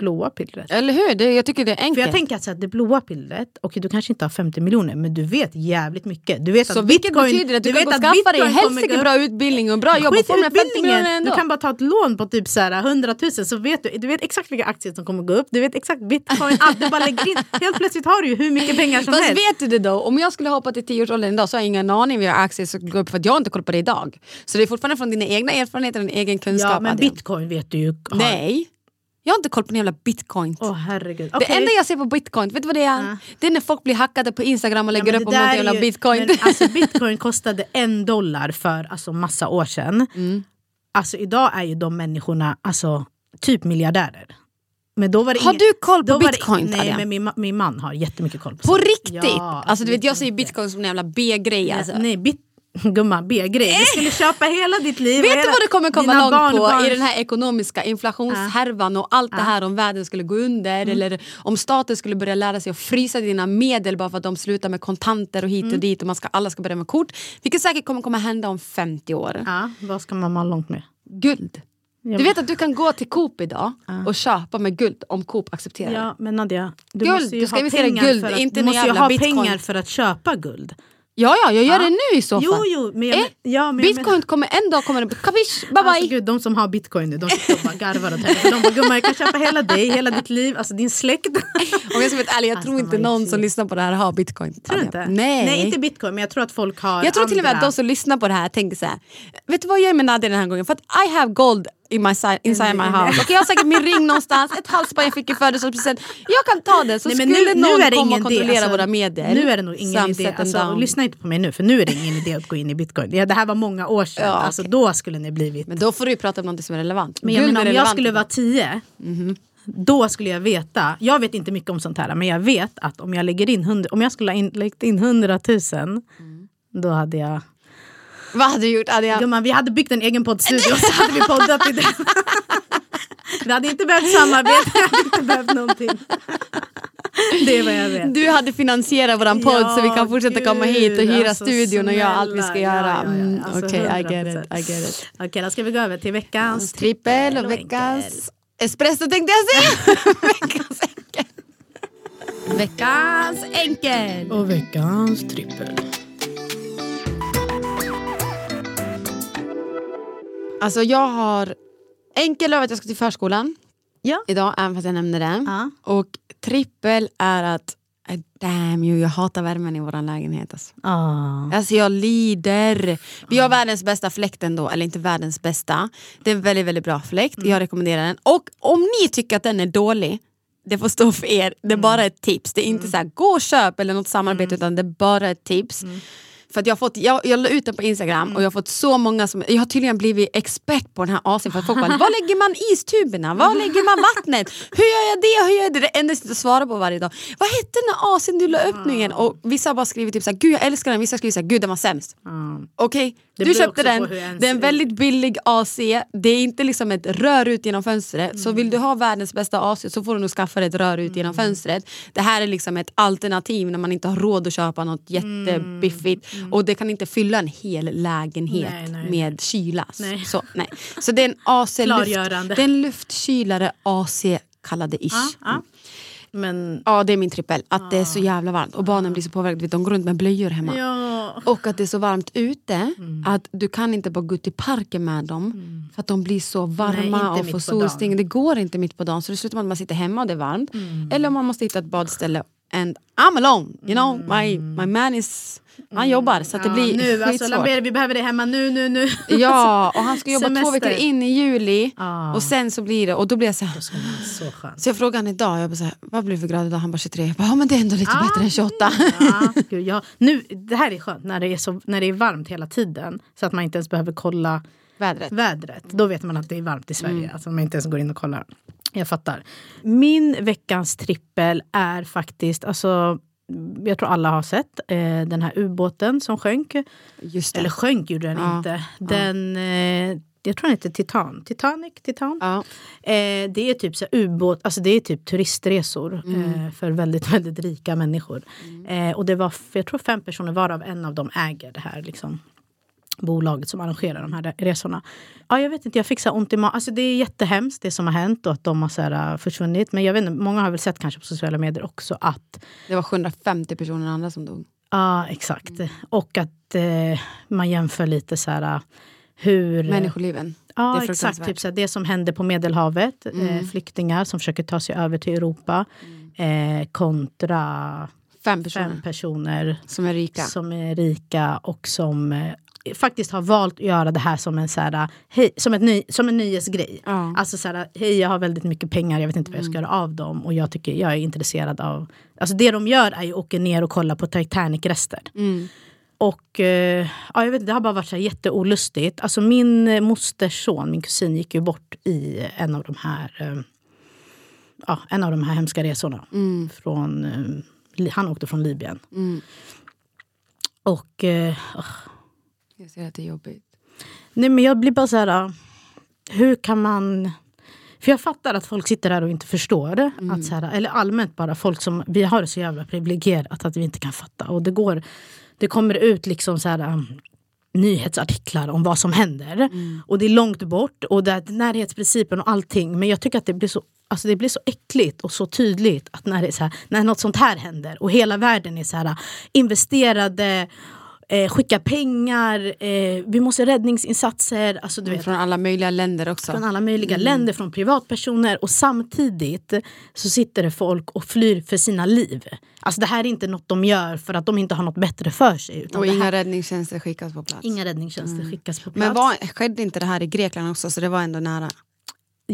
blåa pillret. Eller hur? Det, jag tycker det är För enkelt. jag tänker att så här, det blåa pillret, och du kanske inte har 50 miljoner men du vet jävligt mycket. Du vet så att vilket bitcoin, betyder att du, kan vet gå och skaffa dig helsike gå- bra utbildning och bra jobb och få i de här 50 miljonerna utbildningen! ändå. Du kan bara ta ett lån på typ så här 100 000 så vet du, du vet exakt vilka aktier som kommer gå upp. Du vet exakt bitcoin, allt. Du bara lägger in. Helt plötsligt har du ju hur mycket pengar som Fast helst. vet du det då? Om jag skulle hoppa till 10-årsåldern idag så har jag ingen aning vilka aktier som går upp för att jag har inte koll på det idag. Så det är fortfarande från dina egna erfarenheter och din egen kunskap. Ja men bitcoin vet du ju. Har... Nej, jag har inte koll på din jävla bitcoin. Åh herregud. Det Okej. enda jag ser på bitcoin, vet du vad det är? Det är när folk blir hackade på Instagram och Ja, lägger men upp det om är jävla ju- bitcoin. Men, [LAUGHS] alltså, bitcoin kostade en dollar för alltså, massa år sedan. Mm. Alltså idag är ju de människorna alltså, typ miljardärer. Men då var det Har ingen- du koll på var det- bitcoin, Nej men min, min man har jättemycket koll på På riktigt? Ja, alltså du vet jag ser bitcoin som en jävla B-grej. Ja, Alltså. Nej, bit, Gumman, B-grej. Du skulle köpa hela ditt liv. Vet du vad det kommer komma långt barnbarns- på i den här ekonomiska inflationshärvan och allt det här om världen skulle gå under Mm. eller om staten skulle börja lära sig att frysa dina medel bara för att de slutar med kontanter och hit Mm. och dit och man ska, alla ska börja med kort. Vilket säkert kommer komma hända om 50 år. Ja, vad ska man vara långt med? Guld. Du vet att du kan gå till Coop idag och köpa med guld om Coop accepterar. Ja, men Nadia, du Guld, måste ju du ska ha pengar guld, för att, inte du måste ju ha bitcoin. pengar för att köpa guld. Ja, ja, jag gör Ja. det nu i så fall. Jo, jo, men jag, Eh, ja, men Bitcoin kommer en dag kommer det, kapisch, bye bye. Alltså, gud, de som har bitcoin nu, de sitter och bara garvar åt henne. För De bara, gumman jag kan köpa hela dig, hela ditt liv, alltså din släkt. [LAUGHS] Om jag ska vara ärlig, jag Alltså, tror inte någon som lyssnar på det här har bitcoin. Tror du inte? Nej. Nej, inte bitcoin, men jag tror att folk har Jag tror till och med att andra- de som lyssnar på det här tänker så här. Vet du vad jag gör med Nadia den här gången? För att I have gold in my side, inside my house. Okej, jag har säkert min ring någonstans, ett halsband jag fick i födelsedagspresent. Jag kan ta det så Nej, men skulle nu, någon nu är det komma och kontrollera alltså, våra medel. Nu är det nog ingen idé. Alltså, lyssna inte på mig nu, för nu är det ingen idé att gå in i bitcoin. Ja, det här var många år sedan. Ja, alltså, okej. Då skulle ni blivit... Men då får du ju prata om något som är relevant. Men jag är om jag relevant skulle idag. vara tio, Mhm. då skulle jag veta. Jag vet inte mycket om sånt här, men jag vet att om jag lägger in, 100, om jag skulle ha in, lagt in 100 000, Mm. då hade jag... Vad hade du gjort? Hade jag... Gumman, vi hade byggt en egen poddstudio så hade vi poddat i den. [LAUGHS] vi hade inte behövt samarbeta, vi hade inte behövt någonting. Det är vad jag vet. Du hade finansierat våran podd Ja, så vi kan fortsätta komma hit och gud, hyra alltså, studion och göra allt vi ska göra. Ja, ja, ja. Mm, Alltså, Okej, I get 100%. it. I get it. Okej, då ska vi gå över till veckans Trippel och och veckans espresso tänkte jag säga. [LAUGHS] veckans enkel. Veckans enkel. Och veckans trippel. Alltså jag har enkel över att jag ska till förskolan Ja. idag, även fast jag nämnde det. Ja. Och trippel är att, eh, damn you, jag hatar värmen i vår lägenhet. Alltså. Ah. Alltså jag lider. Vi har världens bästa fläkt ändå, eller inte världens bästa. Det är en väldigt, väldigt bra fläkt, jag rekommenderar den. Och om ni tycker att den är dålig, det får stå för er. Det är bara ett tips. Det är inte så här, gå och köp eller något samarbete utan det är bara ett tips. För att jag, fått, jag, jag la ut den på Instagram och jag har fått så många som... Jag har tydligen blivit expert på den här för att folk bara, var lägger man istuberna? Var lägger man vattnet? Hur gör jag det? Hur gör jag det? Det enda jag sitter och svarar på varje dag. Vad hette den här AC'n du la upp nu igen? Och vissa har bara skrivit typ såhär, gud jag älskar den. Vissa har skrivit såhär, gud den var sämst. Okej, Det du köpte den. Det är en väldigt billig AC. Det är inte liksom ett rör ut genom fönstret. Så vill du ha världens bästa AC så får du nog skaffa dig ett rör ut genom Mm. fönstret. Det här är liksom ett alternativ när man inte har råd att köpa något jättebiffigt. Och det kan inte fylla en hel lägenhet Mm. Nej, nej, med kyla. Nej. Så, nej. så det är en AC luft, det är en luftkylare AC kallade ish. Ja, ja. Men Ja det är min trippel, att det är så jävla varmt och barnen blir så påverkade, de går runt med blöjor hemma. ja. Och att det är så varmt ute att du kan inte bara gå ut i parken med dem för att de blir så varma inte och får solsting. Det går inte mitt på dagen så det slutar med att man sitter hemma och det är varmt. Eller om man måste hitta ett badställe and I'm alone. You know, my, my man is... Han jobbar så att det Ja, nu, nu, alltså. Lambert, vi behöver det hemma nu, nu, nu. Ja, [LAUGHS] och han ska jobba två Semester. veckor in i juli Ah. och sen så blir det, och då blir jag så här, Så så jag frågade han idag, jag bara så här, vad blir det för grad idag? Han bara 23. Jag bara, ja men det är ändå lite bättre än 28. Ja, gud, ja. Nu, det här är skönt när det är, så, när det är varmt hela tiden. Så att man inte ens behöver kolla Vädret. vädret. Då vet man att det är varmt i Sverige. Mm. Alltså man inte ens går in och kollar. Jag fattar. Min veckans trippel är faktiskt, alltså, jag tror alla har sett eh, den här ubåten som sjönk. Eller sjönk gjorde den Ja, inte. Den, eh, jag tror den heter Titan. Titanic? Titan? Ja. Eh, det är typ så ubåt, alltså det är typ turistresor Mm. eh, för väldigt, [LAUGHS] väldigt rika människor. Eh, och det var, jag tror fem personer varav en av dem äger det här liksom, bolaget som arrangerar de här re- resorna. Ja, jag vet inte, jag fick så ont i magen. Alltså det är jättehemskt det som har hänt och att de har så här, äh, försvunnit. Men jag vet inte, många har väl sett kanske på sociala medier också att Det var 750 personer andra som dog. Ja, exakt. Och att eh, man jämför lite så här hur... Människoliven. det Ja, exakt. fruktansvärt. Typ så här, det som hände på Medelhavet. Eh, flyktingar som försöker ta sig över till Europa. Eh, kontra Fem personer fem personer som är rika. som är rika och som eh, faktiskt har valt att göra det här som en, så här, hej, som ett ny, som en nyhetsgrej. Ja. Alltså så här, hej jag har väldigt mycket pengar, jag vet inte vad jag ska göra av dem. Och jag tycker jag är intresserad av... Alltså det de gör är ju att åka ner och kolla på Titanic-rester. Mm. Och eh, ja, jag vet, det har bara varit så här jätteolustigt. Alltså min mosters son, min kusin, gick ju bort i en av de här, eh, ja, en av de här hemska resorna. Från, eh, han åkte från Libyen. Och eh, åh, Jag ser att det är jobbigt. Nej men jag blir bara så här, äh, hur kan man... För jag fattar att folk sitter här och inte förstår. Att så här, eller allmänt bara folk som, vi har det så jävla privilegierat att vi inte kan fatta. Och det går, det kommer ut liksom så här äh, nyhetsartiklar om vad som händer. Och det är långt bort och det är närhetsprincipen och allting. Men jag tycker att det blir så Alltså det blir så äckligt och så tydligt att när, det är så här, när något sånt här händer och hela världen är så här investerade eh, skicka pengar, eh, vi måste räddningsinsatser. Alltså, du vet, Från alla möjliga länder också. från alla möjliga länder, från privatpersoner och samtidigt så sitter det folk och flyr för sina liv. Alltså det här är inte något de gör för att de inte har något bättre för sig. Och inga här, räddningstjänster skickas på plats. inga räddningstjänster skickas på plats. Men var, skedde inte det här i Grekland också så det var ändå nära?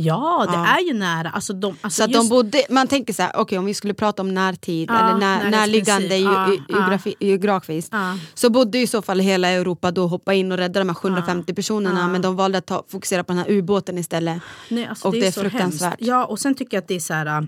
Ja, det Ja. är ju nära. Alltså de, alltså Så just- de bodde, man tänker så här, okej om vi skulle prata om närtid Ja, eller när, närliggande. Ja, ge- geografi, geografiskt så bodde i så fall hela Europa då hoppa in och rädda de här 750 personerna men de valde att ta, fokusera på den här ubåten istället. Nej, alltså och det är så fruktansvärt. hemskt. Ja, och sen tycker jag att det är så här...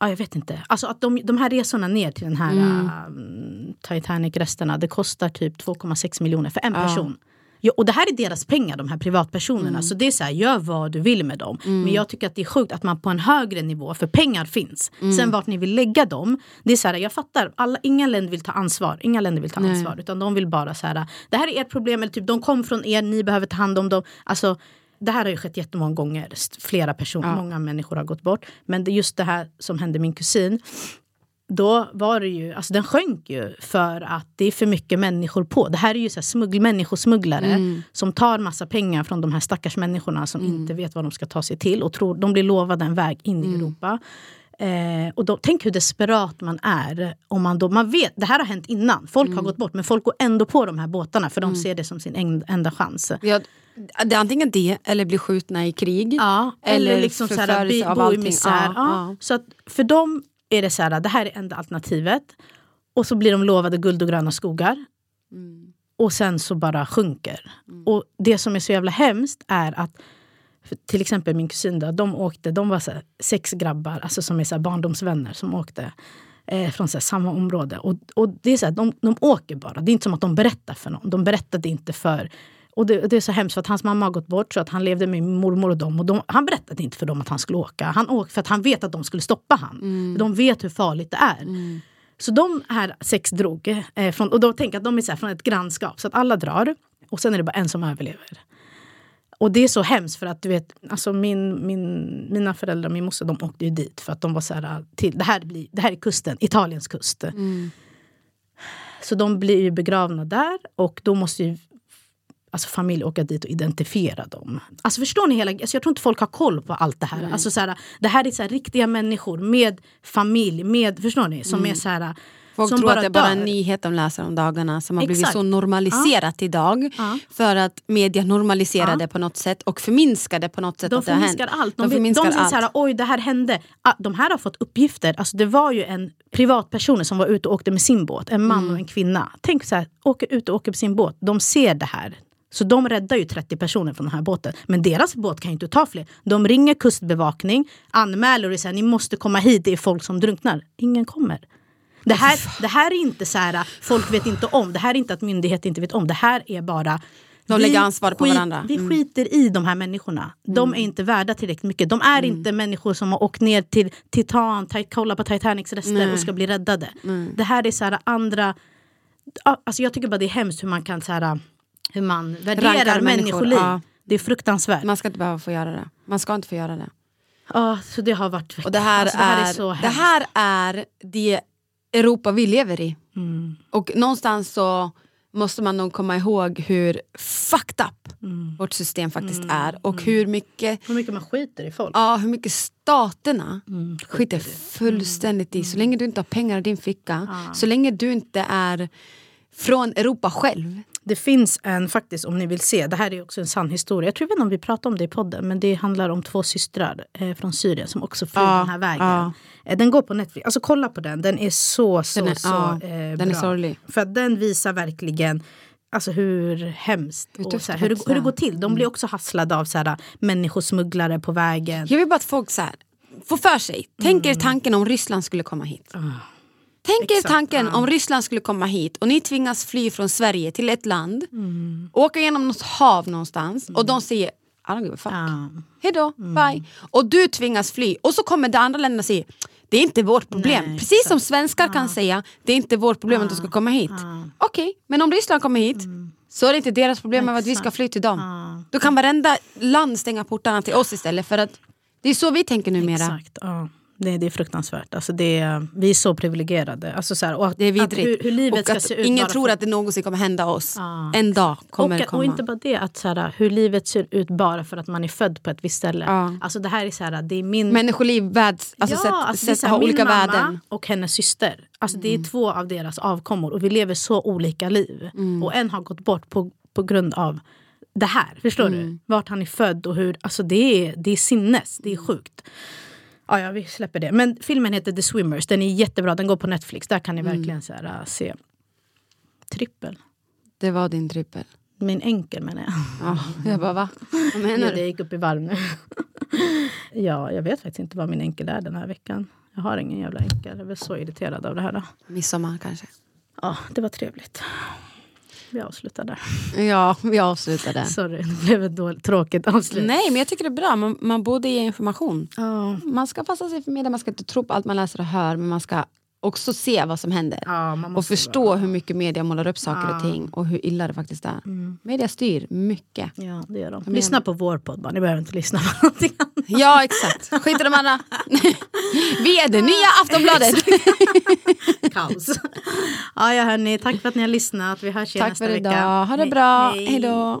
Ja, jag vet inte. Alltså att de, de här resorna ner till den här Mm. äh, Titanic-resterna, det kostar typ 2,6 miljoner för en person. Ja, och det här är deras pengar, de här privatpersonerna. Mm. Så det är så här, gör vad du vill med dem. Men jag tycker att det är sjukt att man på en högre nivå, för pengar finns. Mm. Sen vart ni vill lägga dem, det är så här, jag fattar, alla, inga länder vill ta ansvar. Inga länder vill ta ansvar. Utan de vill bara så här, det här är ert problem, eller typ de kom från er, ni behöver ta hand om dem. Alltså, det här har ju skett jättemånga gånger. Flera personer, många människor har gått bort. Men det just det här som hände min kusin. Då var det ju, alltså den sjönk ju för att det är för mycket människor på. Det här är ju så här smuggl, människosmugglare som tar massa pengar från de här stackars människorna som inte vet vad de ska ta sig till och tror de blir lovade en väg in i Europa. Eh, och då, tänk hur desperat man är. Om man, då, man vet, det här har hänt innan, folk har gått bort men folk går ändå på de här båtarna för de ser det som sin en, enda chans. Ja, det är antingen det eller bli skjutna i krig. Ja, eller, Eller liksom så här, bo i misär. Ja, ja. Så att för dem är det så här, det här är enda alternativet. Och så blir de lovade guld och gröna skogar. Mm. Och sen så bara sjunker. Och det som är så jävla hemskt är att till exempel min kusin, då, de åkte, de var så här, sex grabbar alltså som är så här barndomsvänner som åkte eh, från så här, samma område. Och, och det är så de, de åker bara, det är inte som att de berättar för någon. De berättade inte för och det, det är så hemskt för att hans mamma har gått bort så att han levde med mormor och dem. Och de, han berättade inte för dem att han skulle åka. Han åkte för att han vet att de skulle stoppa han. De vet hur farligt det är. Så de här sex drog. Eh, från, och då tänker att de är så här, från ett grannskap. Så att alla drar. Och sen är det bara en som överlever. Och det är så hemskt för att du vet, alltså min, min, mina föräldrar och min moster de åkte ju dit för att de var så här, till, det, här blir, det här är kusten, Italiens kust. Så de blir ju begravna där och då måste ju alltså familj åka dit och identifiera dem. Alltså förstår ni hela, alltså jag tror inte folk har koll på allt det här. Alltså så här det här är så här riktiga människor med familj, med, förstår ni? Som är så här Folk som tror att det är bara en nyhet de läser om dagarna som har blivit Exakt. så normaliserat idag. Ja. För att media normaliserar Ja. det på något sätt och förminskar det på något sätt. De att det har hänt. förminskar allt. De, De förminskar de säger allt. så här, oj det här hände. Ah, de här har fått uppgifter. Alltså, det var ju en privatperson som var ute och åkte med sin båt. En man Mm. och en kvinna. Tänk så här, åker ut och åker på sin båt. De ser det här. Så de räddar ju 30 personer från den här båten. Men deras båt kan ju inte ta fler. De ringer kustbevakning, anmäler och säger ni måste komma hit, det är folk som drunknar. Ingen kommer. Det här, det här är inte så här, folk vet inte om. Det här är inte att myndigheter inte vet om. Det här är bara... De lägger ansvaret på varandra. Mm. Vi skiter i de här människorna. De är inte värda tillräckligt mycket. De är Mm. inte människor som har åkt ner till Titan, tit- kolla på Titanics rester och ska bli räddade. Det här är så här andra... Alltså jag tycker bara det är hemskt hur man kan så här, hur man värderar Rankar människor, människoliv. ja. Det är fruktansvärt. Man ska inte behöva få göra det. Man ska inte få göra det. Ja, så det har varit... Och det här, alltså, det här är, är så det här är det Europa vi lever i. Mm. Och någonstans så måste man nog komma ihåg hur fucked up Mm. vårt system faktiskt är. Och hur mycket, Hur mycket man skiter i folk. ja, hur mycket staterna Mm, skiter fullständigt i. Så länge du inte har pengar i din ficka, så länge du inte är från Europa själv. Det finns en, faktiskt om ni vill se, det här är också en sann historia. Jag tror inte om vi pratade om det i podden, men det handlar om två systrar eh, från Syrien som också flyr Ja, den här vägen. ja. Eh, den går på Netflix, alltså kolla på den, den är så, så, Den är- så ja, eh, den är sorglig. För den visar verkligen Alltså hur hemskt Hur och så här, hur, det, hur det går till. De blir också hasslade av så här, människosmugglare på vägen. Jag vill bara att folk så här, får för sig, tänk er tanken om Ryssland skulle komma hit. Tänk er Exakt, tanken ja. om Ryssland skulle komma hit och ni tvingas fly från Sverige till ett land, åka genom något hav någonstans och de säger I don't give a fuck. Ja. Hejdå, bye. Och du tvingas fly och så kommer det andra länderna säger det är inte vårt problem. Nej, Precis som svenskar kan säga det är inte vårt problem att du ska komma hit. Okej, men om Ryssland kommer hit så är det inte deras problem med att vi ska fly till dem. Då kan varenda land stänga portarna till oss istället för att det är så vi tänker numera. Exakt, ja. Det, det är fruktansvärt. Alltså det, är- vi är så privilegierade. Alltså så här, och att, Det är vidrigt. hur, hur livet och ska se ut. ingen tror för- att det någonsin kommer hända oss. Ja, en dag kommer det och, komma. och inte bara det, att så här, hur livet ser ut bara för att man är född på ett visst ställe. Ja. Alltså det här är så här, det är min... Människoliv värds, alltså ja, sätt, alltså det sätt, här, har min olika mamma värden. och hennes syster. Alltså Det Mm. är två av deras avkommor och vi lever så olika liv. Mm. Och en har gått bort på, på grund av det här. Förstår Mm. du? Vart han är född och hur... Alltså det är, det är sinnes, det är sjukt. Ja, ja, vi släpper det. Men filmen heter The Swimmers. Den är jättebra. Den går på Netflix. Där kan ni Mm. verkligen så här, äh, se. Trippel. Det var din trippel. Min enkel menar jag. Ja, jag bara va? Vad menar Ja, du? det gick upp i varv nu. [LAUGHS] ja, jag vet faktiskt inte vad min enkel är den här veckan. Jag har ingen jävla enkel. Jag är så irriterad av det här. Då. Midsommar kanske? Ja, det var trevligt. Vi avslutar där. Ja, vi avslutade. Sorry, det blev ett dåligt, tråkigt avslut. Nej, men jag tycker det är bra. Man, man borde ge information. Ja. Man ska passa sig för media, man ska inte tro på allt man läser och hör, men man ska också se vad som händer. Ja, och förstå vara- hur mycket media målar upp saker och ting och hur illa det faktiskt är. Media styr mycket. Ja, det gör de. menar- Lyssna på vår podd bara. Ni behöver inte lyssna på [LAUGHS] någonting annat. Ja, exakt. Skit i de andra. [LAUGHS] vi är det nya Aftonbladet. [LAUGHS] Kaos. ja, ja, hörni. Tack för att ni har lyssnat. Vi hörs igen Tack nästa för vecka. idag. Ha det bra. Hej då.